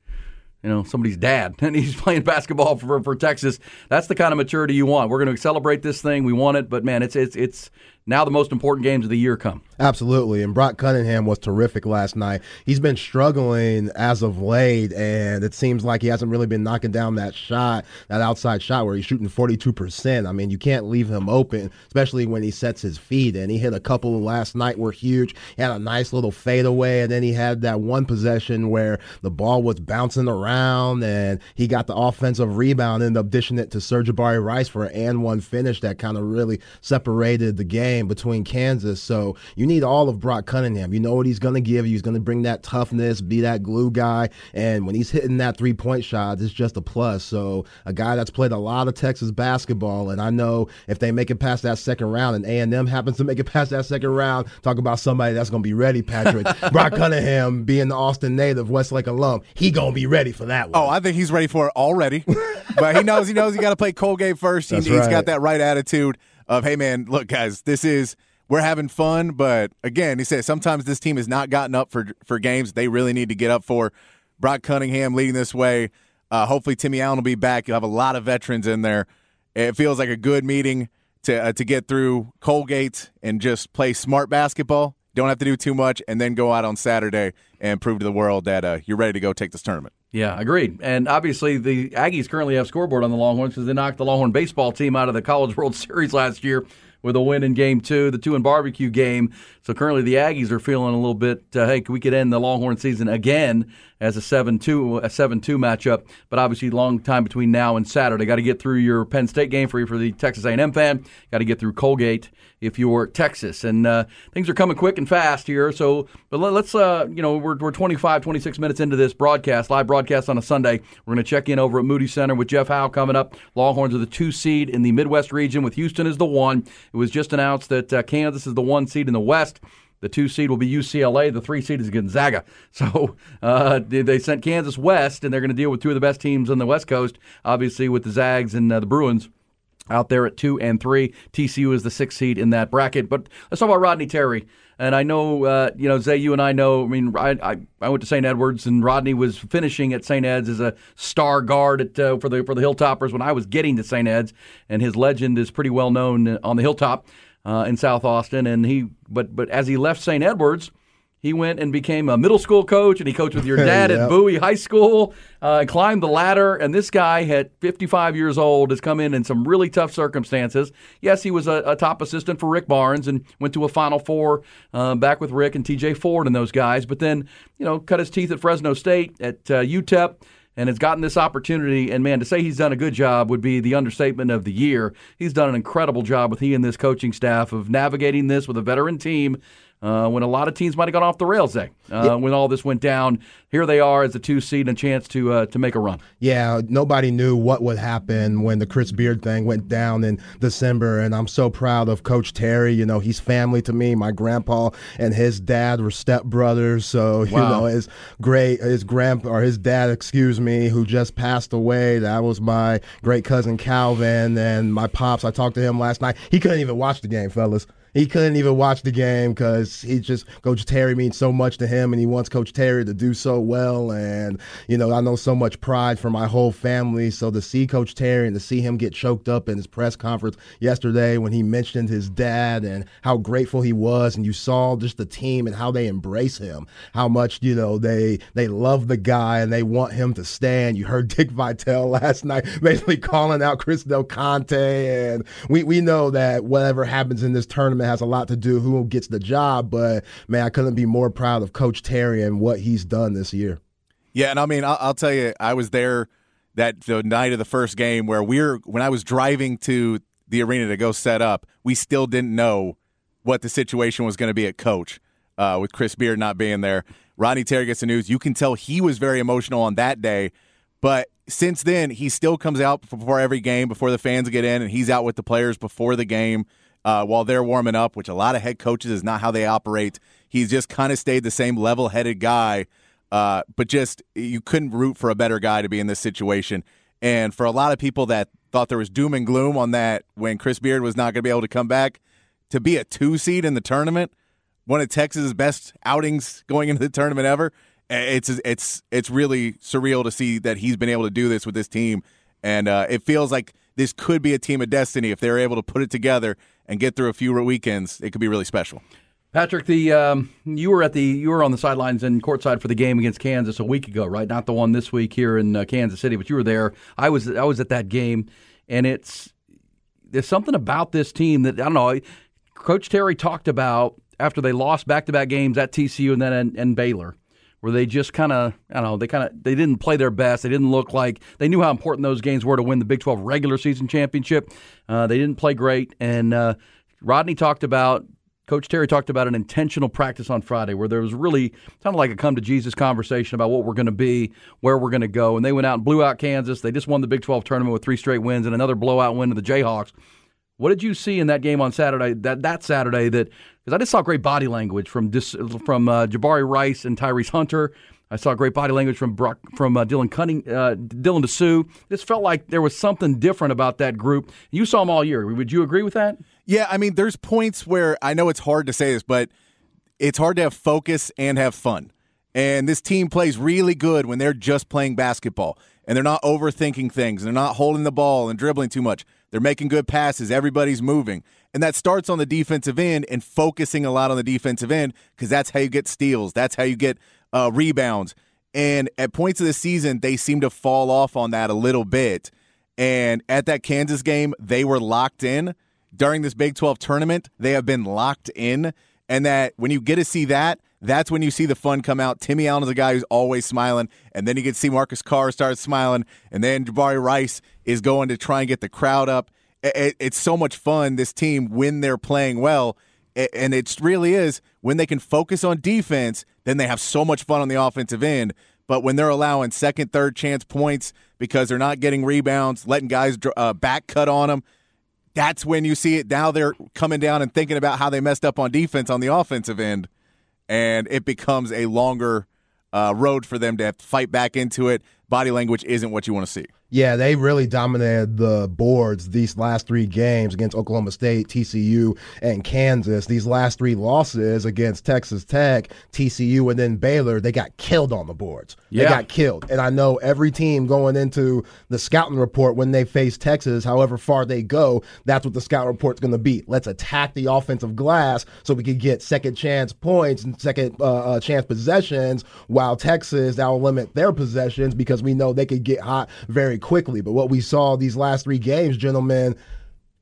C: you know somebody's dad and he's playing basketball for, for Texas. That's the kind of maturity you want. We're going to celebrate this thing. We want it, but man, it's it's it's now the most important games of the year come.
D: Absolutely. And Brock Cunningham was terrific last night. He's been struggling as of late, and it seems like he hasn't really been knocking down that shot, that outside shot where he's shooting 42%. I mean, you can't leave him open, especially when he sets his feet. And he hit a couple last night were huge. He had a nice little fadeaway, and then he had that one possession where the ball was bouncing around, and he got the offensive rebound, ended up dishing it to Sir'Jabari Rice for an and one finish that kind of really separated the game between Kansas. So you need all of Brock Cunningham. You know what he's going to give you. He's going to bring that toughness, be that glue guy. And when he's hitting that three point shot, it's just a plus. So a guy that's played a lot of Texas basketball, and I know if they make it past that second round, and A and M happens to make it past that second round, talk about somebody that's going to be ready. Patrick Brock Cunningham, being the Austin native, Westlake alum, he going to be ready for that one.
E: Oh, I think he's ready for it already. but he knows he knows he got to play Colgate first. He, has got that right attitude of, hey man, look guys, this is we're having fun, but again, he says sometimes this team has not gotten up for for games they really need to get up for. Brock Cunningham leading this way. Uh, hopefully, Timmy Allen will be back. You'll have a lot of veterans in there. It feels like a good meeting to uh, to get through Colgate and just play smart basketball Don't have to do too much, and then go out on Saturday and prove to the world that uh, you're ready to go take this tournament.
C: Yeah, agreed. And obviously, the Aggies currently have scoreboard on the Longhorns because they knocked the Longhorn baseball team out of the College World Series last year with a win in game two, the two and barbecue game. So currently the Aggies are feeling a little bit, uh, hey, we could end the Longhorn season again as a 7-2 a 7-2 matchup. But obviously, long time between now and Saturday. Got to get through your Penn State game for you for the Texas A&M fan. Got to get through Colgate if you're Texas. And uh, things are coming quick and fast here. So, but let, us uh, you know, we're, we're 25, 26 minutes into this broadcast, live broadcast on a Sunday. We're going to check in over at Moody Center with Jeff Howe coming up. Longhorns are the two seed in the Midwest region with Houston as the one. It was just announced that uh, Kansas is the one seed in the West. The two seed will be UCLA. The three seed is Gonzaga. So uh, they sent Kansas west, and they're going to deal with two of the best teams on the West Coast, obviously with the Zags and uh, the Bruins out there at two and three. TCU is the sixth seed in that bracket. But let's talk about Rodney Terry. And I know, uh, you know, Zay, you and I know. I mean, I, I, I went to St. Edwards, and Rodney was finishing at St. Ed's as a star guard at, uh, for the for the Hilltoppers when I was getting to St. Ed's, and his legend is pretty well known on the Hilltop uh, in South Austin. And he, but but as he left St. Edwards, he went and became a middle school coach, and he coached with your dad yep. at Bowie High School. Uh, climbed the ladder, and this guy at 55 years old has come in in some really tough circumstances. Yes, he was a, a top assistant for Rick Barnes and went to a Final Four uh, back with Rick and T.J. Ford and those guys. But then, you know, cut his teeth at Fresno State at uh, UTEP and has gotten this opportunity. And man, to say he's done a good job would be the understatement of the year. He's done an incredible job with he and this coaching staff of navigating this with a veteran team uh, when a lot of teams might have gone off the rails there uh, yeah. when all this went down. Here they are as a two seed and a chance to uh, to make a run.
D: Yeah, nobody knew what would happen when the Chris Beard thing went down in December, and I'm so proud of Coach Terry. You know, he's family to me. My grandpa and his dad were stepbrothers, so you know his great his grand or his dad, excuse me, who just passed away. That was my great cousin Calvin, and my pops. I talked to him last night. He couldn't even watch the game, fellas he couldn't even watch the game because he just Coach Terry means so much to him, and he wants Coach Terry to do so well. And you know, I know so much pride for my whole family. So to see Coach Terry and to see him get choked up in his press conference yesterday when he mentioned his dad and how grateful he was, and you saw just the team and how they embrace him, how much you know they they love the guy and they want him to stand. You heard Dick Vitale last night basically calling out Chris Del Conte, and we we know that whatever happens in this tournament has a lot to do who gets the job. But man, I couldn't be more proud of Coach Terry and what he's done this year.
E: Yeah, and I mean, I'll, I'll tell you, I was there that the night of the first game where we're when I was driving to the arena to go set up, we still didn't know what the situation was going to be at coach uh, with Chris Beard not being there. Ronnie Terry gets the news. You can tell he was very emotional on that day, but since then he still comes out before every game, before the fans get in, and he's out with the players before the game uh, while they're warming up, which a lot of head coaches is not how they operate. He's just kind of stayed the same level headed guy, uh, but just you couldn't root for a better guy to be in this situation. And for a lot of people that thought there was doom and gloom on that when Chris Beard was not going to be able to come back, to be a two seed in the tournament, one of Texas's best outings going into the tournament ever. It's it's it's really surreal to see that he's been able to do this with this team, and uh, it feels like this could be a team of destiny if they're able to put it together and get through a few weekends, it could be really special.
C: Patrick, the um, you were at the you were on the sidelines and courtside for the game against Kansas a week ago, right? Not the one this week here in uh, Kansas City, but you were there. I was I was at that game, and it's there's something about this team that I don't know. Coach Terry talked about after they lost back to back games at TCU and then and, and Baylor, where they just kind of I don't know they kind of they didn't play their best. They didn't look like they knew how important those games were to win the Big 12 regular season championship. Uh, they didn't play great, and uh, Rodney talked about. Coach Terry talked about an intentional practice on Friday where there was really kind of like a come to Jesus conversation about what we're going to be, where we're going to go. And they went out and blew out Kansas. They just won the Big 12 tournament with three straight wins and another blowout win to the Jayhawks. What did you see in that game on Saturday? That that Saturday that because I just saw great body language from dis, from uh, Jabari Rice and Tyrese Hunter. I saw great body language from Brock, from uh, Dylan Cunning, uh, Dylan Disu. This felt like there was something different about that group. You saw them all year. Would you agree with that?
E: Yeah, I mean, there's points where I know it's hard to say this, but it's hard to have focus and have fun. And this team plays really good when they're just playing basketball and they're not overthinking things and they're not holding the ball and dribbling too much. They're making good passes. Everybody's moving. And that starts on the defensive end and focusing a lot on the defensive end because that's how you get steals. That's how you get uh, rebounds. And at points of the season, they seem to fall off on that a little bit. And at that Kansas game, they were locked in. During this Big 12 tournament, they have been locked in. And that when you get to see that, that's when you see the fun come out. Timmy Allen is a guy who's always smiling, and then you can see Marcus Carr start smiling, and then Jabari Rice is going to try and get the crowd up. It's so much fun, this team, when they're playing well. And it really is when they can focus on defense, then they have so much fun on the offensive end. But when they're allowing second, third chance points because they're not getting rebounds, letting guys uh, back cut on them, that's when you see it. Now they're coming down and thinking about how they messed up on defense on the offensive end and it becomes a longer uh, road for them to have to fight back into it. Body language isn't what you want to see.
D: Yeah, they really dominated the boards these last three games against Oklahoma State, TCU, and Kansas. These last three losses against Texas Tech, TCU, and then Baylor, they got killed on the boards. Yeah. They got killed. And I know every team going into the scouting report when they face Texas, however far they go, that's what the scout report's going to be. Let's attack the offensive glass so we can get second chance points and second uh, uh, chance possessions, while Texas, that will limit their possessions because we know they could get hot very quickly. But what we saw these last three games, gentlemen,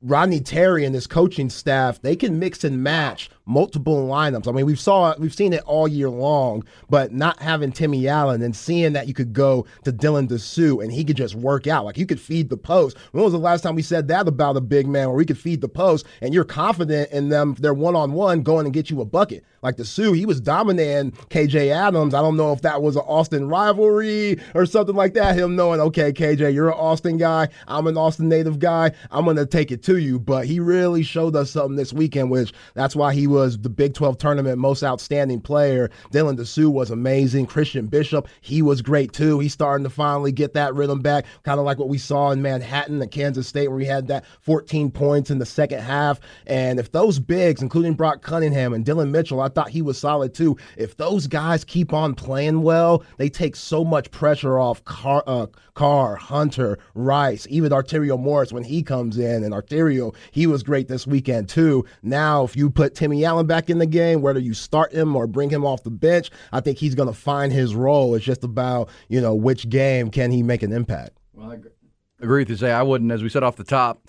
D: Rodney Terry and his coaching staff, they can mix and match multiple lineups. I mean, we've saw we've seen it all year long, but not having Timmy Allen and seeing that you could go to Dylan Disu and he could just work out. Like you could feed the post. When was the last time we said that about a big man where we could feed the post and you're confident in them, they're one on one going and get you a bucket. Like Disu, he was dominating KJ Adams. I don't know if that was an Austin rivalry or something like that. Him knowing, okay, KJ, you're an Austin guy. I'm an Austin native guy. I'm to take it to you. But he really showed us something this weekend, which that's why he was the Big 12 tournament most outstanding player. Dylan Disu was amazing. Christian Bishop, he was great too. He's starting to finally get that rhythm back, kind of like what we saw in Manhattan at Kansas State, where he had that 14 points in the second half. And if those bigs, including Brock Cunningham and Dillon Mitchell, I thought he was solid too. If those guys keep on playing well, they take so much pressure off Carr, uh, Carr Hunter, Rice, even Arterio Morris when he comes in. And Arterio, he was great this weekend too. Now, if you put Timmy Allen back in the game, whether you start him or bring him off the bench, I think he's going to find his role. It's just about, you know, which game can he make an impact.
C: Well, I agree with you, Say I wouldn't, as we said off the top,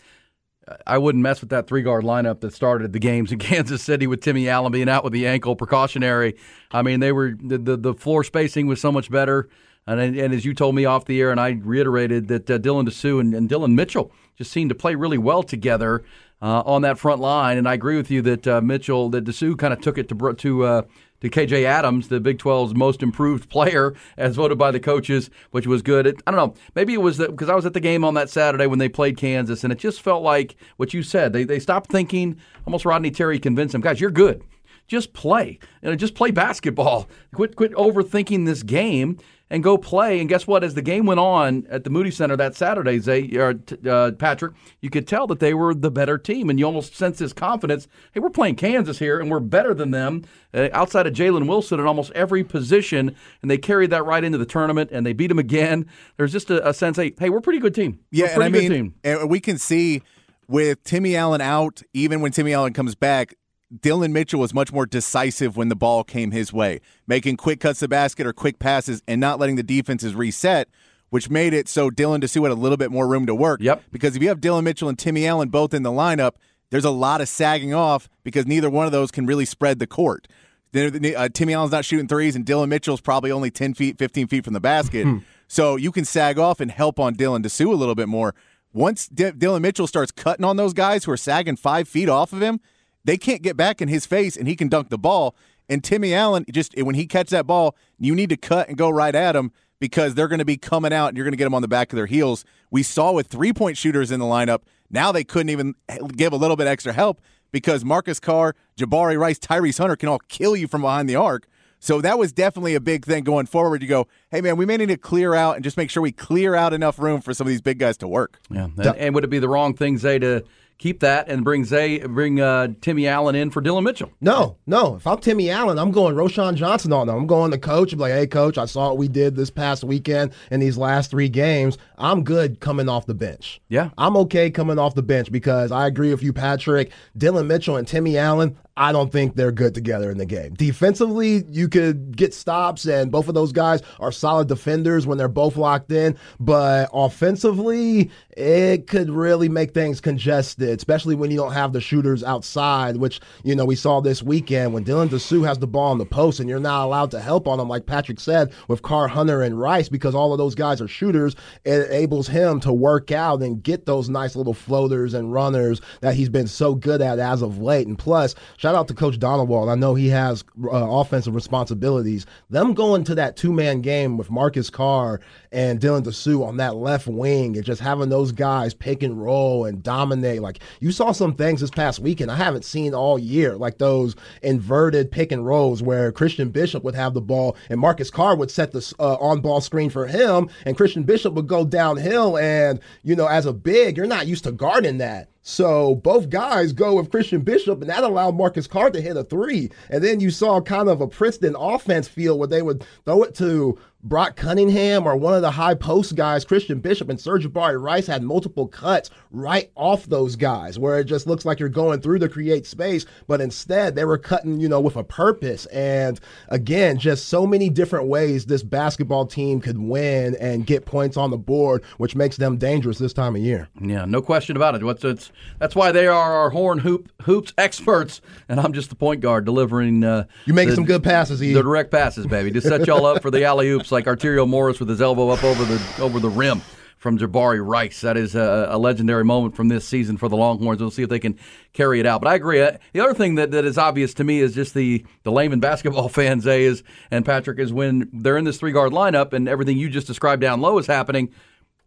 C: I wouldn't mess with that three guard lineup that started the games in Kansas City with Timmy Allen being out with the ankle precautionary. I mean, they were the the, the floor spacing was so much better. And, and as you told me off the air, and I reiterated that uh, Dylan Disu and, and Dillon Mitchell just seemed to play really well together uh, on that front line. And I agree with you that uh, Mitchell, that Disu kind of took it to to uh, to KJ Adams, the Big 12's most improved player, as voted by the coaches, which was good. It, I don't know. Maybe it was because I was at the game on that Saturday when they played Kansas, and it just felt like what you said. They they stopped thinking. Almost Rodney Terry convinced them, guys, you're good. Just play. You know, just play basketball. Quit quit overthinking this game and go play. And guess what? As the game went on at the Moody Center that Saturday, Zay, uh, uh, Patrick, you could tell that they were the better team, and you almost sense this confidence. Hey, we're playing Kansas here, and we're better than them. Uh, outside of Jalen Wilson in almost every position, and they carried that right into the tournament, and they beat them again. There's just a, a sense, hey, hey, we're a pretty good team.
E: Yeah,
C: and
E: I mean, and we can see with Timmy Allen out, even when Timmy Allen comes back, Dillon Mitchell was much more decisive when the ball came his way, making quick cuts to the basket or quick passes and not letting the defenses reset, which made it so Dylan Disu had a little bit more room to work.
C: Yep.
E: Because if you have Dillon Mitchell and Timmy Allen both in the lineup, there's a lot of sagging off because neither one of those can really spread the court. Uh, Timmy Allen's not shooting threes, and Dillon Mitchell's probably only 10 feet, 15 feet from the basket. Hmm. so you can sag off and help on Dylan Disu a little bit more. Once D- Dillon Mitchell starts cutting on those guys who are sagging five feet off of him, they can't get back in his face and he can dunk the ball. And Timmy Allen, just when he catches that ball, you need to cut and go right at him because they're going to be coming out and you're going to get them on the back of their heels. We saw with three point shooters in the lineup, now they couldn't even give a little bit extra help because Marcus Carr, Jabari Rice, Tyrese Hunter can all kill you from behind the arc. So that was definitely a big thing going forward. You go, hey man, we may need to clear out and just make sure we clear out enough room for some of these big guys to work.
C: Yeah, and, and would it be the wrong thing, Zay, to keep that and bring Zay, bring uh, Timmy Allen in for Dillon Mitchell.
D: No, no. If I'm Timmy Allen, I'm going Roschon Johnson on them. I'm going to coach. I'm like, hey, coach, I saw what we did this past weekend in these last three games. I'm good coming off the bench.
C: Yeah.
D: I'm okay coming off the bench because I agree with you, Patrick. Dillon Mitchell and Timmy Allen, I don't think they're good together in the game. Defensively, you could get stops, and both of those guys are solid defenders when they're both locked in. But offensively, it could really make things congested, especially when you don't have the shooters outside, which, you know, we saw this weekend when Dylan Disu has the ball on the post and you're not allowed to help on him, like Patrick said, with Carr Hunter and Rice, because all of those guys are shooters. It enables him to work out and get those nice little floaters and runners that he's been so good at as of late. And plus, shout out to Coach Donewald. I know he has uh, offensive responsibilities. Them going to that two man game with Marcus Carr and Dylan Disu on that left wing and just having those guys pick and roll and dominate. Like you saw some things this past weekend I haven't seen all year, like those inverted pick and rolls where Christian Bishop would have the ball and Marcus Carr would set the uh, on ball screen for him, and Christian Bishop would go downhill. And, you know, as a big, you're not used to guarding that. So both guys go with Christian Bishop, and that allowed Marcus Carr to hit a three. And then you saw kind of a Princeton offense feel where they would throw it to Brock Cunningham or one of the high post guys, Christian Bishop and Sir'Jabari Rice had multiple cuts right off those guys where it just looks like you're going through to create space, but instead they were cutting, you know, with a purpose. And again, just so many different ways this basketball team could win and get points on the board, which makes them dangerous this time of year.
C: Yeah, no question about it. What's it's that's why they are our horn hoop hoops experts, and I'm just the point guard delivering. Uh,
D: you making
C: the,
D: some good passes,
C: the direct passes, baby. Just set y'all up for the alley oops like Arterio Morris with his elbow up over the over the rim from Jabari Rice. That is a, a, legendary moment from this season for the Longhorns. We'll see if they can carry it out. But I agree. Uh, the other thing that, that is obvious to me is just the, the layman basketball fans, A is, and Patrick, is when they're in this three guard lineup and everything you just described down low is happening,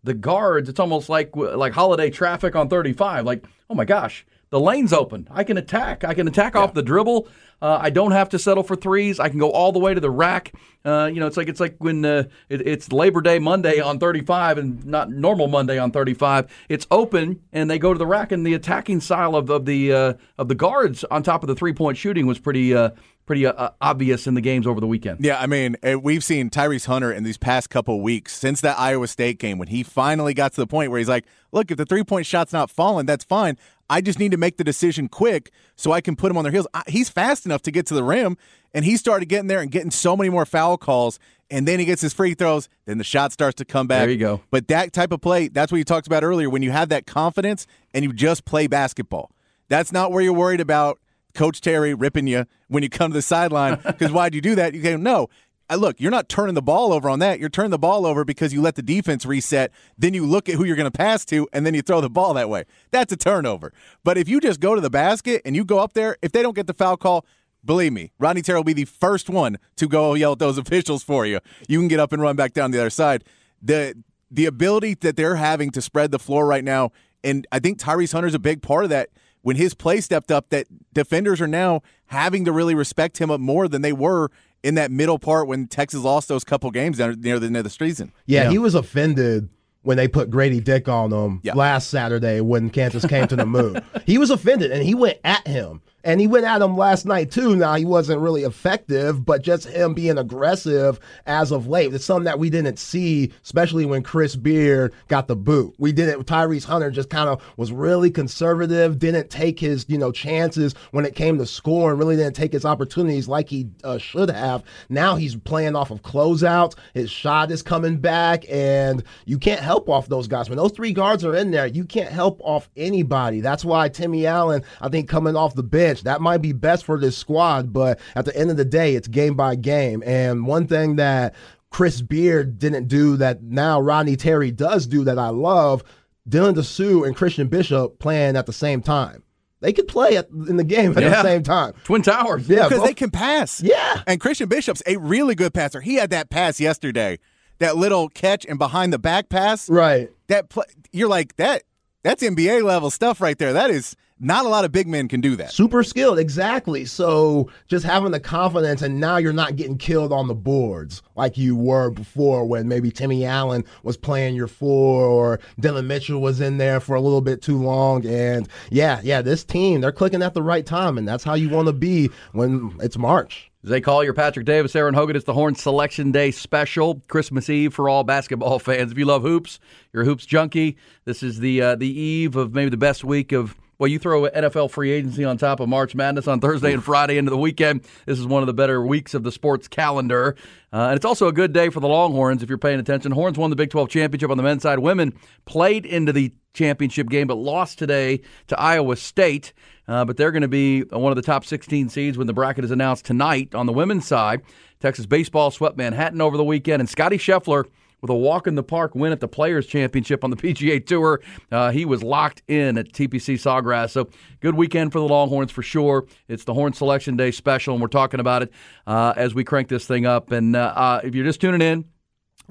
C: the guards, it's almost like like holiday traffic on 35. Like, oh my gosh, the lane's open. I can attack. I can attack yeah. off the dribble. Uh, I don't have to settle for threes. I can go all the way to the rack. Uh, you know, it's like it's like when uh, it, it's Labor Day Monday on 35 and not normal Monday on 35. It's open and they go to the rack, and the attacking style of, of the uh, of the guards on top of the three point shooting was pretty uh, pretty uh, obvious in the games over the weekend.
E: Yeah, I mean, eh, we've seen Tyrese Hunter in these past couple weeks since that Iowa State game when he finally got to the point where he's like, "Look, if the three point shot's not falling, that's fine. I just need to make the decision quick so I can put him on their heels." He's fast enough to get to the rim, and he started getting there and getting so many more foul calls. And then he gets his free throws. Then the shot starts to come back.
C: There you go.
E: But that type of play, that's what you talked about earlier. When you have that confidence and you just play basketball, that's not where you're worried about Coach Terry ripping you when you come to the sideline. Because why'd you do that? You go, no. Uh, look, you're not turning the ball over on that. You're turning the ball over because you let the defense reset. Then you look at who you're going to pass to, and then you throw the ball that way. That's a turnover. But if you just go to the basket and you go up there, if they don't get the foul call, believe me, Rodney Terry will be the first one to go yell at those officials for you. You can get up and run back down the other side. The the ability that they're having to spread the floor right now, and I think Tyrese Hunter's a big part of that when his play stepped up that defenders are now having to really respect him up more than they were in that middle part when Texas lost those couple games near the end of the season.
D: Yeah, yeah. he was offended when they put Grady Dick on him
E: yeah.
D: last Saturday when Kansas came to the moon. he was offended and he went at him. And he went at him last night too. Now he wasn't really effective, but just him being aggressive as of late. It's something that we didn't see, especially when Chris Beard got the boot. We didn't. Tyrese Hunter just kind of was really conservative, didn't take his you know chances when it came to score, and really didn't take his opportunities like he uh, should have. Now he's playing off of closeouts. His shot is coming back, and you can't help off those guys. When those three guards are in there, you can't help off anybody. That's why Timmy Allen, I think, coming off the bench bench. That might be best for this squad, but at the end of the day, it's game by game. And one thing that Chris Beard didn't do that now Rodney Terry does do that I love, Dylan Disu and Christian Bishop playing at the same time. They could play at, in the game at yeah. the same time.
C: Twin Towers.
E: Yeah, because they can pass.
D: Yeah.
E: And Christian Bishop's a really good passer. He had that pass yesterday, that little catch and behind the back pass.
D: Right.
E: That play, you're like that. That's NBA level stuff right there. That is not a lot of big men can do that.
D: Super skilled, exactly. So just having the confidence, and now you're not getting killed on the boards like you were before when maybe Timmy Allen was playing your four or Dillon Mitchell was in there for a little bit too long. And yeah, yeah, this team, they're clicking at the right time, and that's how you want to be when it's March.
C: They call your Patrick Davis, Aaron Hogan. It's the Horn Selection Day special, Christmas Eve for all basketball fans. If you love hoops, you're a hoops junkie. This is the uh, the eve of maybe the best week of well, you throw NFL free agency on top of March Madness on Thursday and Friday into the weekend. This is one of the better weeks of the sports calendar. Uh, and it's also a good day for the Longhorns if you're paying attention. Horns won the Big 12 championship on the men's side. Women played into the championship game but lost today to Iowa State. Uh, but they're going to be one of the top 16 seeds when the bracket is announced tonight on the women's side. Texas baseball swept Manhattan over the weekend, and Scotty Scheffler with a walk in the park win at the Players Championship on the PGA Tour. Uh, he was locked in at TPC Sawgrass. So good weekend for the Longhorns for sure. It's the Horn Selection Day special, and we're talking about it uh, as we crank this thing up. And uh, uh if you're just tuning in,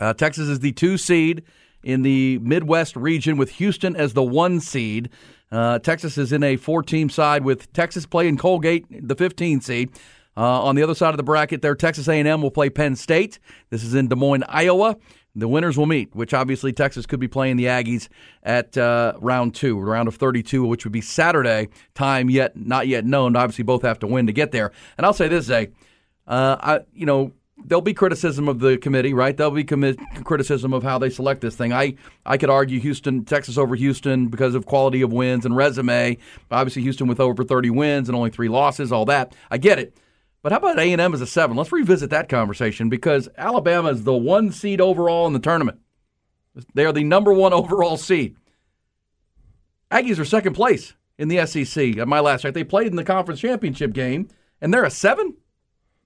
C: uh, Texas is the two seed in the Midwest region with Houston as the one seed. Uh, Texas is in a four-team side with Texas playing Colgate, the 15 seed. Uh, on the other side of the bracket, there, Texas A&M will play Penn State. This is in Des Moines, Iowa. The winners will meet, which obviously Texas could be playing the Aggies at uh, round two, round of 32, which would be Saturday. Time yet not yet known. Obviously, both have to win to get there. And I'll say this, Zay, uh, I, you know, there'll be criticism of the committee, right? There'll be criticism of how they select this thing. I, I could argue Houston, Texas over Houston because of quality of wins and resume. Obviously, Houston with over 30 wins and only three losses, all that. I get it. But how about A&M as a seven? Let's revisit that conversation because Alabama is the one seed overall in the tournament. They are the number one overall seed. Aggies are second place in the SEC. At my last check, they played in the conference championship game, and they're a seven.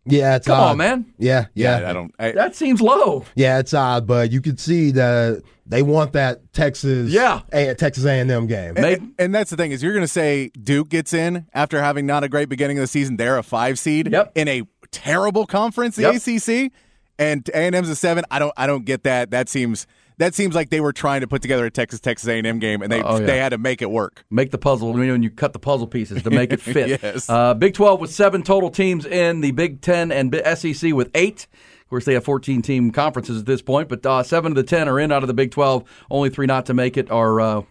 D: Yeah, it's
C: come
D: odd.
C: on, man.
D: Yeah, yeah,
E: I don't. I,
C: That seems low.
D: yeah, it's odd, but you could see that they want that Texas,
C: Yeah.
D: a, Texas A&M game.
E: and, and that's the thing is you're going to say Duke gets in after having not a great beginning of the season. They're a five seed
C: Yep.
E: in a terrible conference, the
C: Yep.
E: ACC, and A and M's a seven. I don't. I don't get that. That seems. That seems like they were trying to put together a Texas Texas A&M game, and they
C: Oh, yeah.
E: they had to make it work.
C: Make the puzzle I mean when you cut the puzzle pieces to make it fit.
E: Yes.
C: uh, Big 12 with seven total teams in, the Big 10 and SEC with eight. Of course, they have 14 team conferences at this point, but uh, seven of the 10 are in out of the Big 12. Only three not to make it are, uh,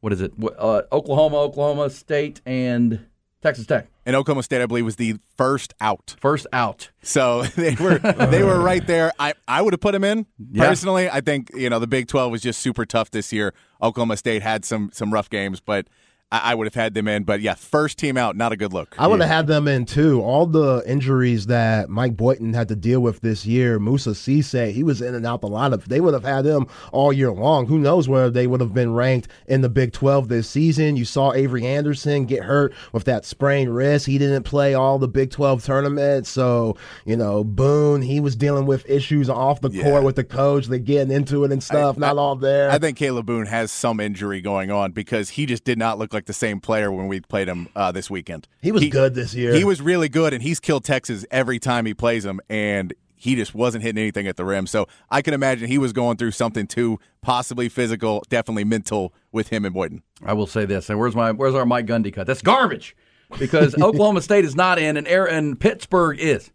C: what is it? Uh, Oklahoma, Oklahoma State, and Texas Tech.
E: And Oklahoma State, I believe, was the first out.
C: First out.
E: So they were they were right there. I, I would have put them in
C: Yeah.
E: personally. I think you know the Big Twelve was just super tough this year. Oklahoma State had some some rough games, but I, I would have had them in. But yeah, first team out, not a good look.
D: I would have had them in too. All the injuries that Mike Boynton had to deal with this year, Musa Cisse, he was in and out a lot of. They would have had him all year long. Who knows where they would have been ranked in the Big 12 this season? You saw Avery Anderson get hurt with that sprained wrist. He didn't play all the Big 12 tournaments. So you know, Boone, he was dealing with issues off the
E: Yeah.
D: court with the coach. They getting into it and stuff. not all there.
E: I think Kalib Boone has some injury going on because he just did not look like the same player when we played him uh, this weekend.
D: he was good this year.
E: He was really good, and he's killed Texas every time he plays him, and he just wasn't hitting anything at the rim. So I can imagine he was going through something too, possibly physical, definitely mental with him and Boynton.
C: I will say this, and where's my where's our Mike Gundy cut? That's garbage because Oklahoma State is not in, and, Air, and Pittsburgh is.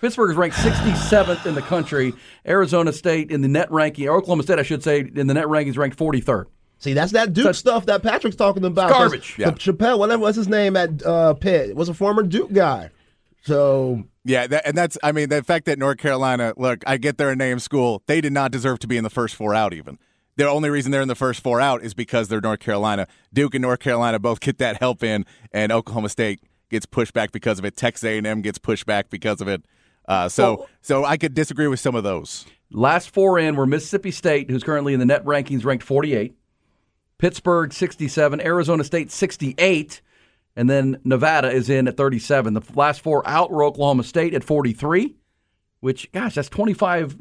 C: Pittsburgh is ranked 67th in the country. Arizona State in the net ranking, or Oklahoma State, I should say, in the net rankings ranked 43rd.
D: See, that's that Duke stuff that Patrick's talking about.
C: garbage.
D: Yeah. Capel, whatever, what's his name at uh, Pitt, was a former Duke guy. So
E: Yeah, that, and that's I mean the fact that North Carolina, look, I get they're a name school. They did not deserve to be in the first four out. Even the only reason they're in the first four out is because they're North Carolina. Duke and North Carolina both get that help in, and Oklahoma State gets pushed back because of it. Texas A&M gets pushed back because of it. Uh, so so I could disagree with some of those.
C: Last four in were Mississippi State, who's currently in the net rankings ranked 48, Pittsburgh 67, Arizona State 68, and then Nevada is in at 37. The last four out were Oklahoma State at 43, which gosh, that's 25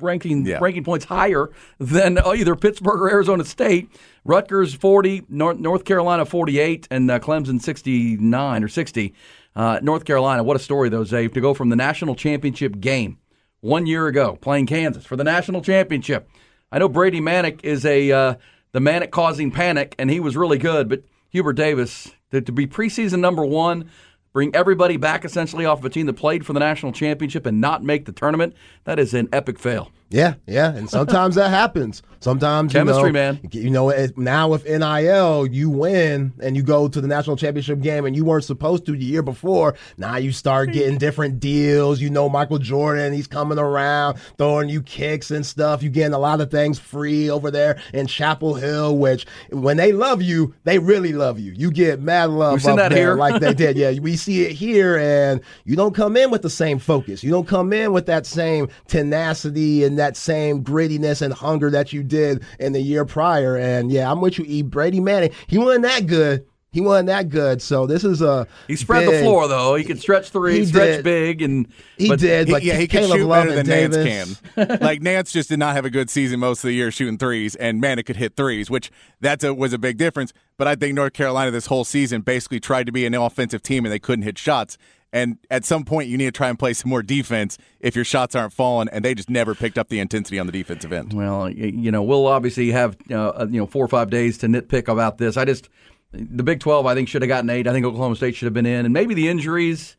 C: ranking
E: Yeah.
C: ranking points higher than either Pittsburgh or Arizona State. Rutgers 40, North, North Carolina 48, and uh, Clemson 69 or 60. Uh, North Carolina, what a story though, Zave, to go from the national championship game one year ago playing Kansas for the national championship. I know Brady Manek is a uh, the Manic causing panic, and he was really good, but Hubert Davis to, to be preseason number one, bring everybody back essentially off of a team that played for the national championship and not make the tournament. That is an epic fail.
D: Yeah, yeah, and sometimes that happens. Sometimes
C: Chemistry,
D: you know,
C: man.
D: You know, now with NIL, you win and you go to the national championship game, and you weren't supposed to the year before. Now you start hmm. getting different deals. You know, Michael Jordan, he's coming around throwing you kicks and stuff. You getting a lot of things free over there in Chapel Hill. Which when they love you, they really love you. You get mad love.
C: We've
D: up
C: that
D: there
C: here.
D: like they did. Yeah, we see it here, and you don't come in with the same focus. You don't come in with that same tenacity and that same grittiness and hunger that you did in the year prior. And yeah, I'm with you, E. Brady Manning. He wasn't that good. He wasn't that good. So this is a
C: He spread the floor though. He could stretch three,
D: He
C: stretch
D: did.
C: big, and
D: He
C: but
D: did,
E: He- yeah, he can
D: Caleb
E: shoot
D: Love
E: better than
D: Davis.
E: Nance can. like Nance just did not have a good season most of the year shooting threes, and man, it could hit threes, which that's a, was a big difference. But I think North Carolina this whole season basically tried to be an offensive team, and they couldn't hit shots. And at some point, you need to try and play some more defense if your shots aren't falling, and they just never picked up the intensity on the defensive end.
C: Well, you know, we'll obviously have uh, you know four or five days to nitpick about this. I just the Big Twelve, I think, should have gotten eight. I think Oklahoma State should have been in, and maybe the injuries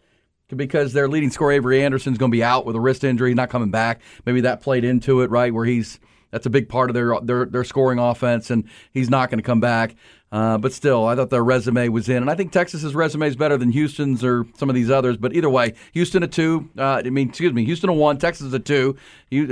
C: because their leading scorer Avery Anderson's going to be out with a wrist injury, not coming back. Maybe that played into it, right? Where he's that's a big part of their their their scoring offense, and he's not going to come back. Uh, but still, I thought their resume was in, and I think Texas's resume is better than Houston's or some of these others. But either way, Houston a two. Uh, I mean, excuse me, Houston a one. Texas a two.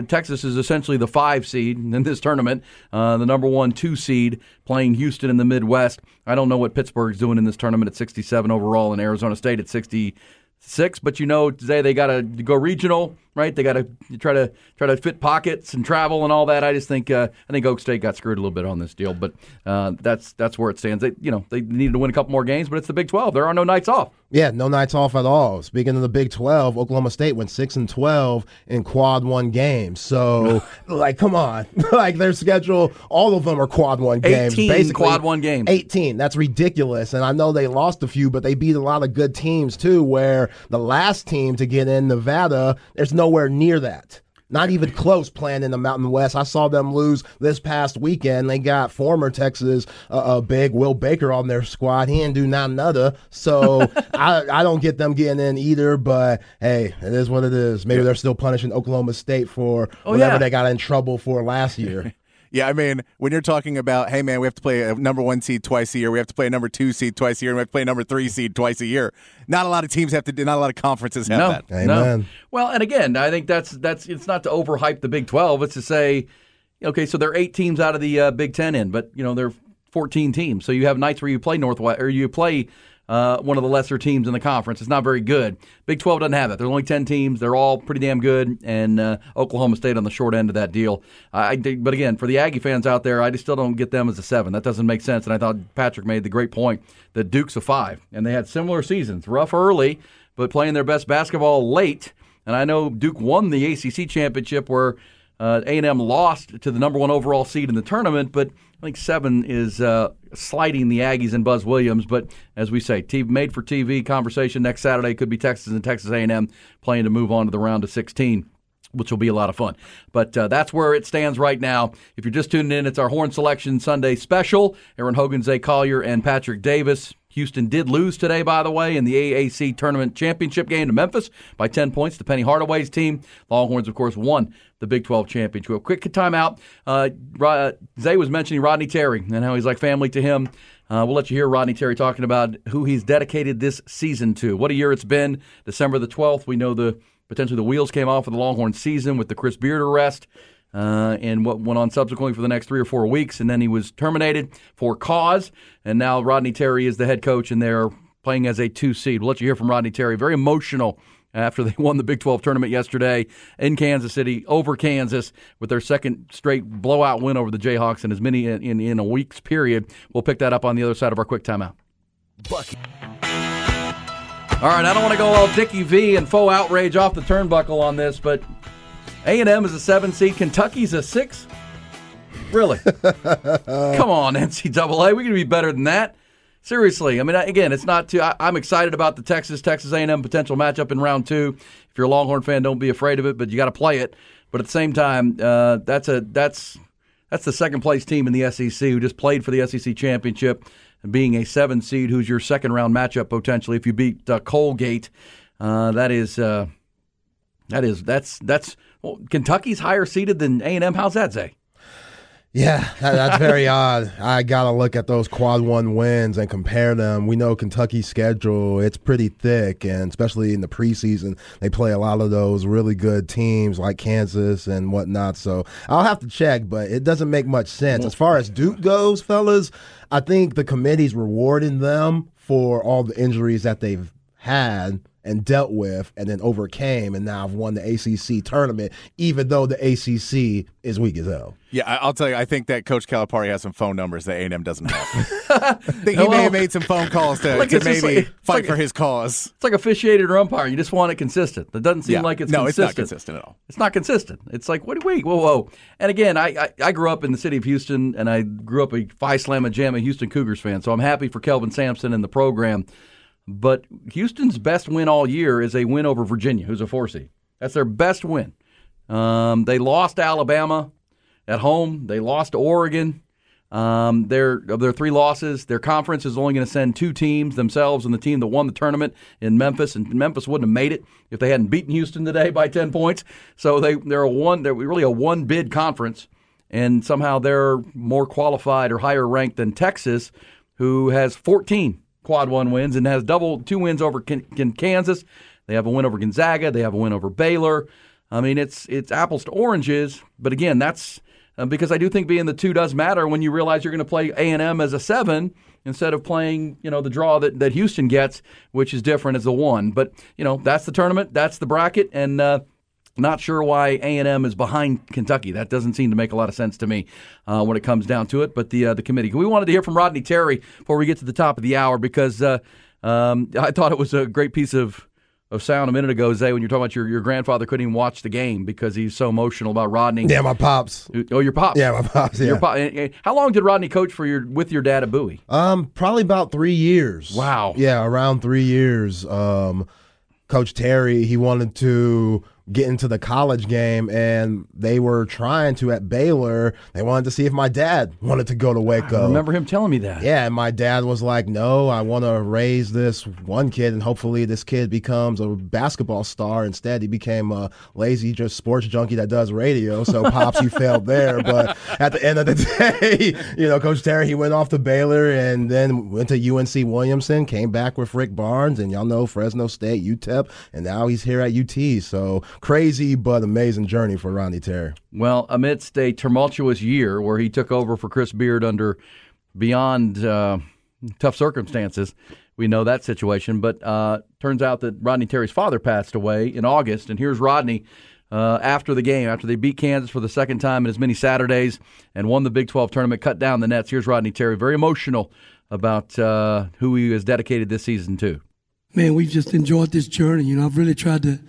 C: Texas is essentially the five seed in this tournament, uh, the number one two seed playing Houston in the Midwest. I don't know what Pittsburgh's doing in this tournament at 67 overall, and Arizona State at 66. But you know, today they got to go regional, right? They got to try to try to fit pockets and travel and all that. I just think uh, I think Oak State got screwed a little bit on this deal, but uh, that's that's where it stands. They, you know, they needed to win a couple more games, but it's the Big 12. There are no nights off.
D: Yeah, no nights off at all. Speaking of the Big Twelve, Oklahoma State went six and twelve in quad one games. So, like, come on, like their schedule, all of them are quad one games.
C: 18
D: basically
C: quad one games.
D: Eighteen. That's ridiculous. And I know they lost a few, but they beat a lot of good teams too. Where the last team to get in Nevada, there's nowhere near that. Not even close playing in the Mountain West. I saw them lose this past weekend. They got former Texas uh, uh, big Will Baker on their squad. He didn't do not another. So I, I don't get them getting in either. But hey, it is what it is. Maybe they're still punishing Oklahoma State for
C: Oh,
D: whatever
C: yeah.
D: they got in trouble for last year.
E: Yeah, I mean, when you're talking about, hey man, we have to play a number one seed twice a year, we have to play a number two seed twice a year, and we have to play a number three seed twice a year. Not a lot of teams have to do. Not a lot of conferences have
C: no,
E: that.
C: no. Well, and again, I think that's that's it's not to overhype the Big 12. It's to say, okay, so there are eight teams out of the uh, Big Ten in, but you know there are 14 teams. So you have nights where you play Northwest or you play uh, one of the lesser teams in the conference. It's not very good. Big 12 doesn't have it. There's only 10 teams. They're all pretty damn good, and uh, Oklahoma State on the short end of that deal. I, but again, for the Aggie fans out there, I just still don't get them as a seven. That doesn't make sense. And I thought Patrick made the great point that Duke's a five, and they had similar seasons, rough early, but playing their best basketball late. And I know Duke won the ACC championship where uh, A&M lost to the number one overall seed in the tournament, but I think seven is uh, sliding the Aggies and Buzz Williams. But as we say, TV, made for TV conversation next Saturday could be Texas and Texas A&M playing to move on to the round of 16 which will be a lot of fun. But uh, that's where it stands right now. If you're just tuning in, it's our Horn Selection Sunday special. Aaron Hogan, Zay Collier, and Patrick Davis. Houston did lose today, by the way, in the AAC Tournament Championship game to Memphis by 10 points. The Penny Hardaway's team. Longhorns, of course, won the Big 12 championship. Quick timeout. Uh, Ro- Zay was mentioning Rodney Terry and how he's like family to him. Uh, we'll let you hear Rodney Terry talking about who he's dedicated this season to. What a year it's been. December the 12th, we know the potentially the wheels came off of the Longhorn season with the Chris Beard arrest. Uh, and what went on subsequently for the next three or four weeks, and then he was terminated for cause. And now Rodney Terry is the head coach, and they're playing as a two seed. We'll let you hear from Rodney Terry. Very emotional after they won the Big 12 tournament yesterday in Kansas City over Kansas with their second straight blowout win over the Jayhawks in as many in, in, in a week's period. We'll pick that up on the other side of our quick timeout.
A: Bucky.
C: All right, I don't want to go all Dickie V and faux outrage off the turnbuckle on this, but A and M is a seven seed. Kentucky's a six. Really? Come on, NCAA. We can be better than that. Seriously, I mean, again, it's not too. I, I'm excited about the Texas Texas A&M potential matchup in round two. If you're a Longhorn fan, don't be afraid of it, but you got to play it. But at the same time, uh, that's a that's that's the second place team in the SEC who just played for the SEC championship. being a seven seed, who's your second round matchup potentially if you beat uh, Colgate. Uh, that is uh, that is that's that's well, Kentucky's higher seeded than A and M. How's that, say?
D: Yeah, that, that's very odd. I got to look at those quad one wins and compare them. We know Kentucky's schedule, it's pretty thick, and especially in the preseason, they play a lot of those really good teams like Kansas and whatnot. So I'll have to check, but it doesn't make much sense. As far as Duke goes, fellas, I think the committee's rewarding them for all the injuries that they've had and dealt with and then overcame and now I've won the ACC tournament, even though the ACC is weak as hell.
E: Yeah, I- I'll tell you. I think that Coach Calipari has some phone numbers that A&M doesn't have. I think he may have made some phone calls to,
C: Like
E: to maybe
C: like-
E: fight
C: like
E: for his cause.
C: It's like officiated or umpire. You just want it consistent. That doesn't seem
E: Yeah.
C: like it's
E: no, it's
C: consistent.
E: not consistent at all.
C: It's not consistent. It's like, what? Wait, whoa, whoa. And again, I, I, I grew up in the city of Houston, and I grew up a Phi Slamma Jamma Houston Cougars fan. So I'm happy for Kelvin Sampson and the program. But Houston's best win all year is a win over Virginia, who's a four seed. That's their best win. Um, they lost Alabama at home. They lost Oregon. Um, their of their three losses, their conference is only going to send two teams themselves and the team that won the tournament in Memphis, and Memphis wouldn't have made it if they hadn't beaten Houston today by ten points. So they they're a one they're really a one bid conference, and somehow they're more qualified or higher ranked than Texas, who has 14 quad one wins and has double two wins over Kan- Kansas. They have a win over Gonzaga. They have a win over Baylor. I mean, it's it's apples to oranges, but again, that's uh, because I do think being the two does matter when you realize you're going to play A and M as a seven instead of playing you know the draw that, that Houston gets, which is different as a one. But you know that's the tournament, that's the bracket, and. Uh, not sure why A and M is behind Kentucky. That doesn't seem to make a lot of sense to me uh, when it comes down to it. But the uh, the committee. We wanted to hear from Rodney Terry before we get to the top of the hour because uh, um, I thought it was a great piece of of sound a minute ago, Zay, when you're talking about your, your grandfather couldn't even watch the game because he's so emotional about Rodney.
D: Yeah, my pops.
C: Oh, your pops.
D: Yeah, my pops.
C: Your
D: Yeah.
C: pop. eh, eh, How long did Rodney coach for your with your dad at Bowie?
D: Um, probably about three years.
C: Wow.
D: Yeah, around three years. Um, Coach Terry, he wanted to get into the college game, and they were trying to at Baylor. They wanted to see if my dad wanted to go to Waco.
C: I remember him telling me that.
D: Yeah, and my dad was like, "No, I want to raise this one kid, and hopefully this kid becomes a basketball star." Instead, he became a lazy, just sports junkie that does radio. So, pops, you failed there. But at the end of the day, you know, Coach Terry, he went off to Baylor and then went to UNC Wilmington, came back with Rick Barnes, and y'all know Fresno State, UTEP, and now he's here at UT. So crazy but amazing journey for Ronnie Terry.
C: Well, amidst a tumultuous year where he took over for Chris Beard under beyond uh, tough circumstances, we know that situation. But uh, turns out that Rodney Terry's father passed away in August, and here's Rodney. Uh, after the game, after they beat Kansas for the second time in as many Saturdays and won the Big 12 tournament, cut down the nets. Here's Rodney Terry, very emotional about uh, who he has dedicated this season to.
I: man, we've just enjoyed this journey. You know, I've really tried to,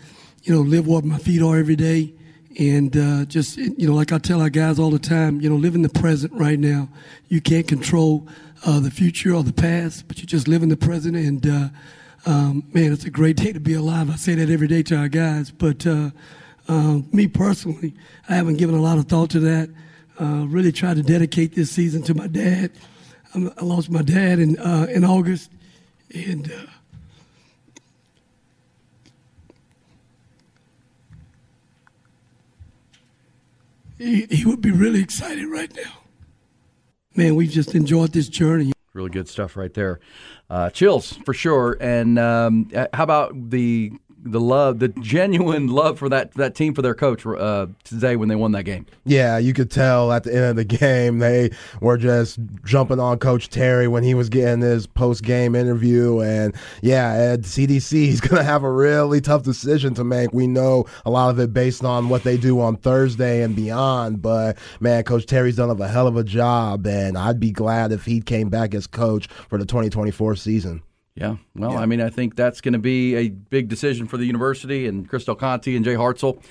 I: you know, live what my feet are every day. And uh, just, you know, like I tell our guys all the time, you know, live in the present right now. You can't control uh, the future or the past, but you just live in the present. And, uh, um, man, it's a great day to be alive. I say that every day to our guys. But uh, uh, me personally, I haven't given a lot of thought to that. Uh, really tried to dedicate this season to my dad. I lost my dad in, uh, in August. And, he, he would be really excited right now. Man, we've just enjoyed this journey.
C: Really good stuff right there. Uh, chills for sure. And um, uh, how about the the love, the genuine love for that that team for their coach uh, today when they won that game?
D: Yeah, you could tell at the end of the game they were just jumping on Coach Terry when he was getting his post game interview. And yeah, at CDC, he's going to have a really tough decision to make. We know a lot of it based on what they do on Thursday and beyond. But man, Coach Terry's done a hell of a job. And I'd be glad if he came back as coach for the 2024 season.
C: Yeah. Well, I mean, I think that's going to be a big decision for the university and Chris Del Conte and Jay Hartzell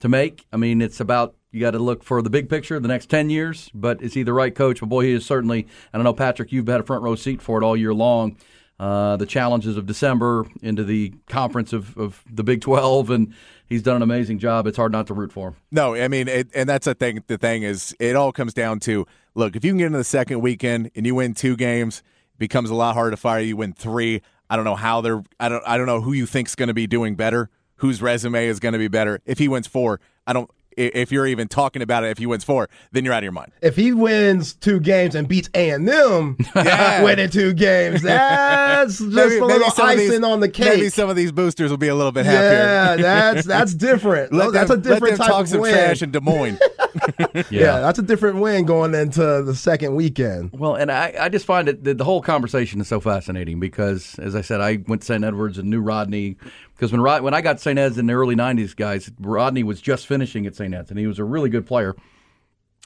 C: to make. I mean, it's about you got to look for the big picture, the next 10 years, but is he the right coach? But boy, he is certainly, I don't know, Patrick, you've had a front row seat for it all year long. Uh, the challenges of December into the conference of, of the Big 12, and he's done an amazing job. It's hard not to root for him.
E: No, I mean, it, and that's the thing. The thing is, it all comes down to look. If you can get into the second weekend and you win two games, becomes a lot harder to fire. You win three. I don't know how they're. I don't. I don't know who you think's going to be doing better. Whose resume is going to be better? If he wins four, I don't. If you're even talking about it, if he wins four, then you're out of your mind.
D: If he wins two games and beats A and M, winning two games, that's just
E: Maybe-
D: a little icing
E: these-
D: on the cake.
E: Maybe some of these boosters will be a little bit happier.
D: Yeah, that's that's different.
E: Let
D: that's
E: them,
D: a different
E: let them
D: type
E: talk
D: of
E: some
D: win.
E: trash in Des Moines.
D: yeah. that's a different win going into the second weekend.
C: Well, and I, I just find it the, the whole conversation is so fascinating because, as I said, I went to St. Edwards and knew Rodney because when Rod, when I got St. Ed's in the early '90s, guys, Rodney was just finishing at St. Ed's and he was a really good player.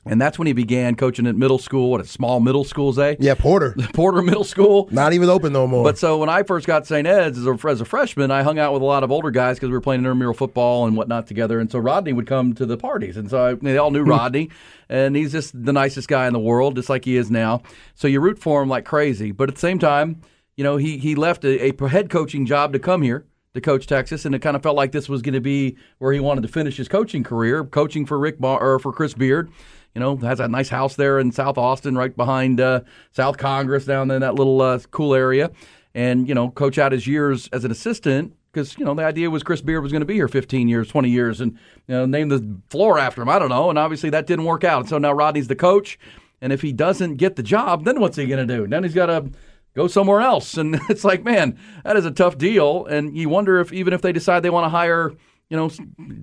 C: And that's when he began coaching at middle school, what a small middle schools, eh?
D: Yeah, Porter.
C: Porter Middle School.
D: Not even open no more.
C: But so when I first got St. Ed's as a, as a freshman, I hung out with a lot of older guys because we were playing intramural football and whatnot together. And so Rodney would come to the parties, and so I, they all knew Rodney, and he's just the nicest guy in the world, just like he is now. So you root for him like crazy. But at the same time, you know, he he left a, a head coaching job to come here to coach Texas, and it kind of felt like this was going to be where he wanted to finish his coaching career, coaching for Rick Bar- or for Chris Beard. You know, has a nice house there in South Austin, right behind uh, South Congress, down in that little uh, cool area. And you know, coach out his years as an assistant because you know the idea was Chris Beard was going to be here 15 years, 20 years, and you know name the floor after him. I don't know, and obviously that didn't work out. And so now Rodney's the coach, and if he doesn't get the job, then what's he going to do? Then he's got to go somewhere else, and it's like, man, that is a tough deal. And you wonder if even if they decide they want to hire you know,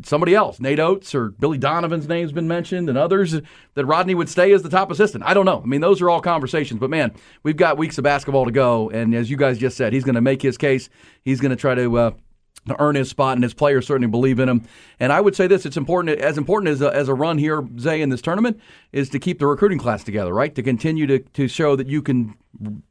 C: somebody else, Nate Oats or Billy Donovan's name's been mentioned, and others that Rodney would stay as the top assistant. I don't know. I mean, those are all conversations. But man, we've got weeks of basketball to go, and as you guys just said, he's going to make his case. He's going to try to. Uh, to earn his spot, and his players certainly believe in him. And I would say this: it's important, as important as a, as a run here, Zay, in this tournament, is to keep the recruiting class together, right? To continue to to show that you can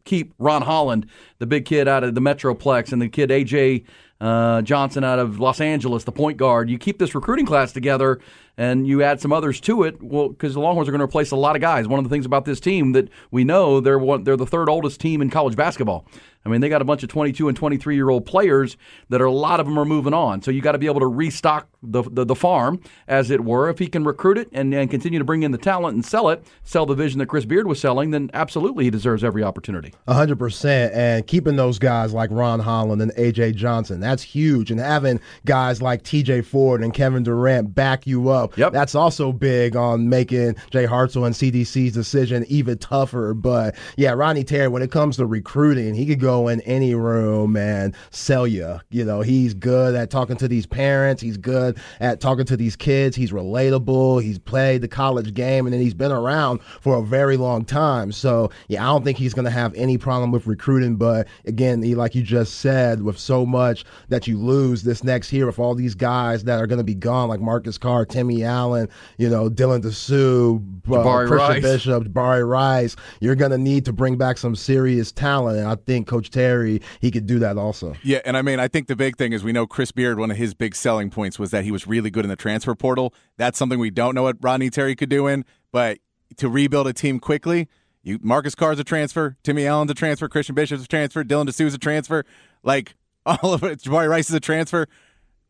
C: keep Ron Holland, the big kid out of the Metroplex, and the kid AJ uh, Johnson out of Los Angeles, the point guard. You keep this recruiting class together, and you add some others to it. Well, because the Longhorns are going to replace a lot of guys. One of the things about this team that we know they're one, they're the third oldest team in college basketball. I mean, they got a bunch of 22 and 23 year old players that are a lot of them are moving on. So you got to be able to restock the, the, the farm, as it were. If he can recruit it and, and continue to bring in the talent and sell it, sell the vision that Chris Beard was selling, then absolutely he deserves every opportunity.
D: hundred percent, and keeping those guys like Ron Holland and AJ Johnson, that's huge. And having guys like TJ Ford and Kevin Durant back you up,
C: Yep.
D: that's also big on making Jay Hartzell and CDC's decision even tougher. But yeah, Ronnie Terry, when it comes to recruiting, he could go in any room and sell you. You know, he's good at talking to these parents. He's good at talking to these kids. He's relatable. He's played the college game, and then he's been around for a very long time. So yeah, I don't think he's going to have any problem with recruiting. But again, he, like you just said, with so much that you lose this next year, with all these guys that are going to be gone, like Marcus Carr, Timmy Allen, you know, Dylan Disu, uh,
C: Jabari
D: Christian
C: Rice.
D: Bishop, Jabari Rice, you're going to need to bring back some serious talent. And I think Coach Terry, he could do that also.
E: Yeah, and I mean, I think the big thing is we know Chris Beard. One of his big selling points was that he was really good in the transfer portal. That's something we don't know what Rodney Terry could do in, but to rebuild a team quickly, you Marcus Carr's a transfer, Timmy Allen's a transfer, Christian Bishop's a transfer, Dylan Disu's a transfer, like all of it. Jabari Rice is a transfer.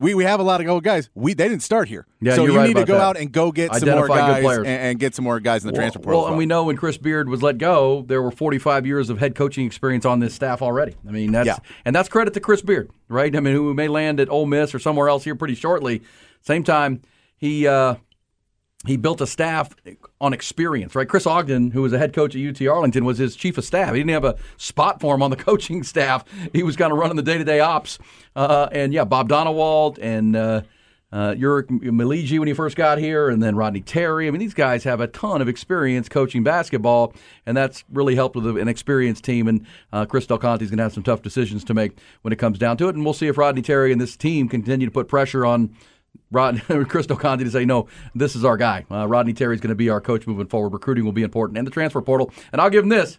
E: We we have a lot of old guys. We they didn't start here,
C: Yeah,
E: so you
C: right
E: need to go
C: that.
E: out and go get some more
C: Identify
E: guys and, and get some more guys in the transfer
C: Well,
E: portal.
C: well, and we know when Chris Beard was let go, there were 45 years of head coaching experience on this staff already. I mean, that's
E: Yeah.
C: and that's credit to Chris Beard, right? I mean, who may land at Ole Miss or somewhere else here pretty shortly. Same time, he uh, he built a staff on experience, right? Chris Ogden, who was a head coach at UT Arlington, was his chief of staff. He didn't have a spot for him on the coaching staff. He was kind of running the day to day ops. Uh, and yeah, Bob Donewald and uh, uh, Maligi when he first got here, and then Rodney Terry. I mean, these guys have a ton of experience coaching basketball, and that's really helped with an experienced team. And uh, Chris Del Conte is going to have some tough decisions to make when it comes down to it. And we'll see if Rodney Terry and this team continue to put pressure on Rod, Chris Del Conte to say, no, this is our guy. Uh, Rodney Terry is going to be our coach moving forward. Recruiting will be important, and the transfer portal. And I'll give him this.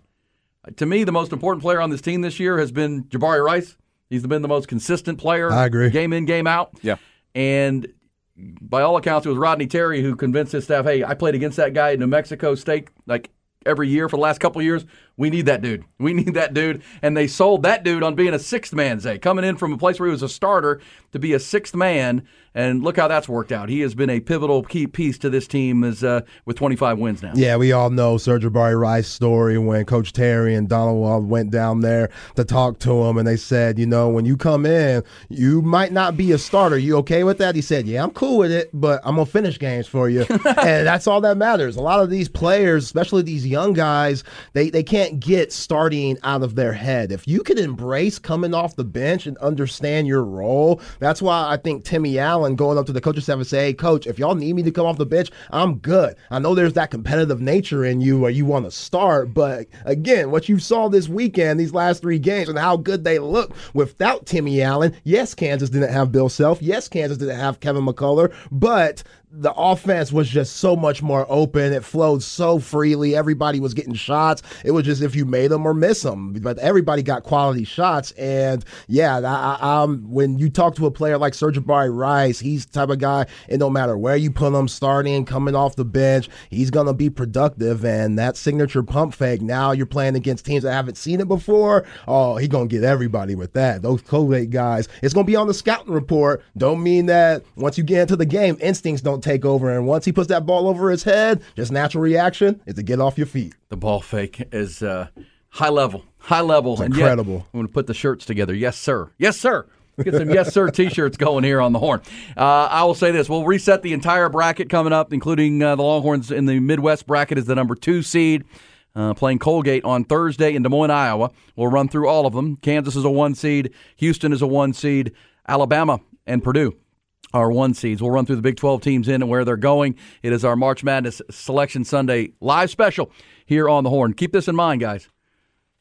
C: To me, the most important player on this team this year has been Jabari Rice. He's been the most consistent player.
D: I agree.
C: Game in, game out.
E: Yeah.
C: And by all accounts, it was Rodney Terry who convinced his staff, hey, I played against that guy at New Mexico State like every year for the last couple of years. We need that dude. We need that dude. And they sold that dude on being a sixth man, Zay, coming in from a place where he was a starter to be a sixth man. And look how that's worked out. He has been a pivotal key piece to this team as uh, with 25 wins now.
D: Yeah, we all know Sir'Jabari Rice's story when Coach Terry and Donewald went down there to talk to him, and they said, you know, when you come in, you might not be a starter. You okay with that? He said, yeah, I'm cool with it, but I'm gonna finish games for you, and that's all that matters. A lot of these players, especially these young guys, they they can't get starting out of their head. If you can embrace coming off the bench and understand your role, that's why I think Timmy Allen going up to the coaching staff and say, hey, coach, if y'all need me to come off the bench, I'm good. I know there's that competitive nature in you where you want to start, but again, what you saw this weekend, these last three games, and how good they look without Timmy Allen. Yes, Kansas didn't have Bill Self. Yes, Kansas didn't have Kevin McCullar, but the offense was just so much more open. It flowed so freely. Everybody was getting shots. It was just if you made them or miss them. But everybody got quality shots. And yeah, I, I, when you talk to a player like Serge Sir'Jabari Rice, he's the type of guy, and no matter where you put him, starting, coming off the bench, he's going to be productive. And that signature pump fake, now you're playing against teams that haven't seen it before. Oh, he's going to get everybody with that. Those Colgate guys, it's going to be on the scouting report. Don't mean that once you get into the game, instincts don't take over. And once he puts that ball over his head, just natural reaction is to get off your feet.
C: The ball fake is uh, high level, high level,
D: It's incredible.
C: Yet, I'm going to put the shirts together. Yes, sir. Yes, sir. Get some yes sir t-shirts going here on the horn. Uh, I will say this: we'll reset the entire bracket coming up, including uh, the Longhorns in the Midwest bracket is the number two seed. Uh, playing Colgate on Thursday in Des Moines, Iowa. We'll run through all of them. Kansas is a one seed. Houston is a one seed. Alabama and Purdue are one seeds. We'll run through the Big 12 teams in and where they're going. It is our March Madness Selection Sunday live special here on the Horn. Keep this in mind, guys.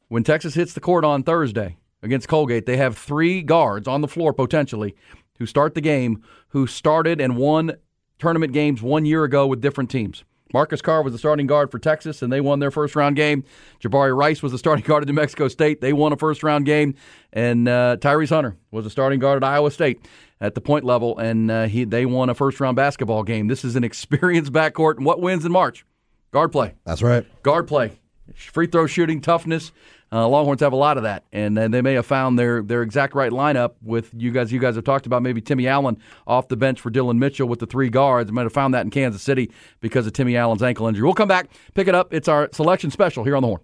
C: When Texas hits the court on Thursday against Colgate, they have three guards on the floor potentially who start the game who started and won tournament games one year ago with different teams. Marcus Carr was the starting guard for Texas, and they won their first round game. Jabari Rice was the starting guard at New Mexico State. They won a first round game. And uh, Tyrese Hunter was the starting guard at Iowa State at the point level, and uh, he they won a first round basketball game. This is an experienced backcourt. And what wins in March? Guard play.
D: That's right.
C: Guard play. Free throw shooting, toughness. Uh, Longhorns have a lot of that, and uh, they may have found their their exact right lineup with you guys. You guys have talked about maybe Timmy Allen off the bench for Dillon Mitchell with the three guards. Might have found that in Kansas City because of Timmy Allen's ankle injury. We'll come back, pick it up. It's our selection special here on the Horn.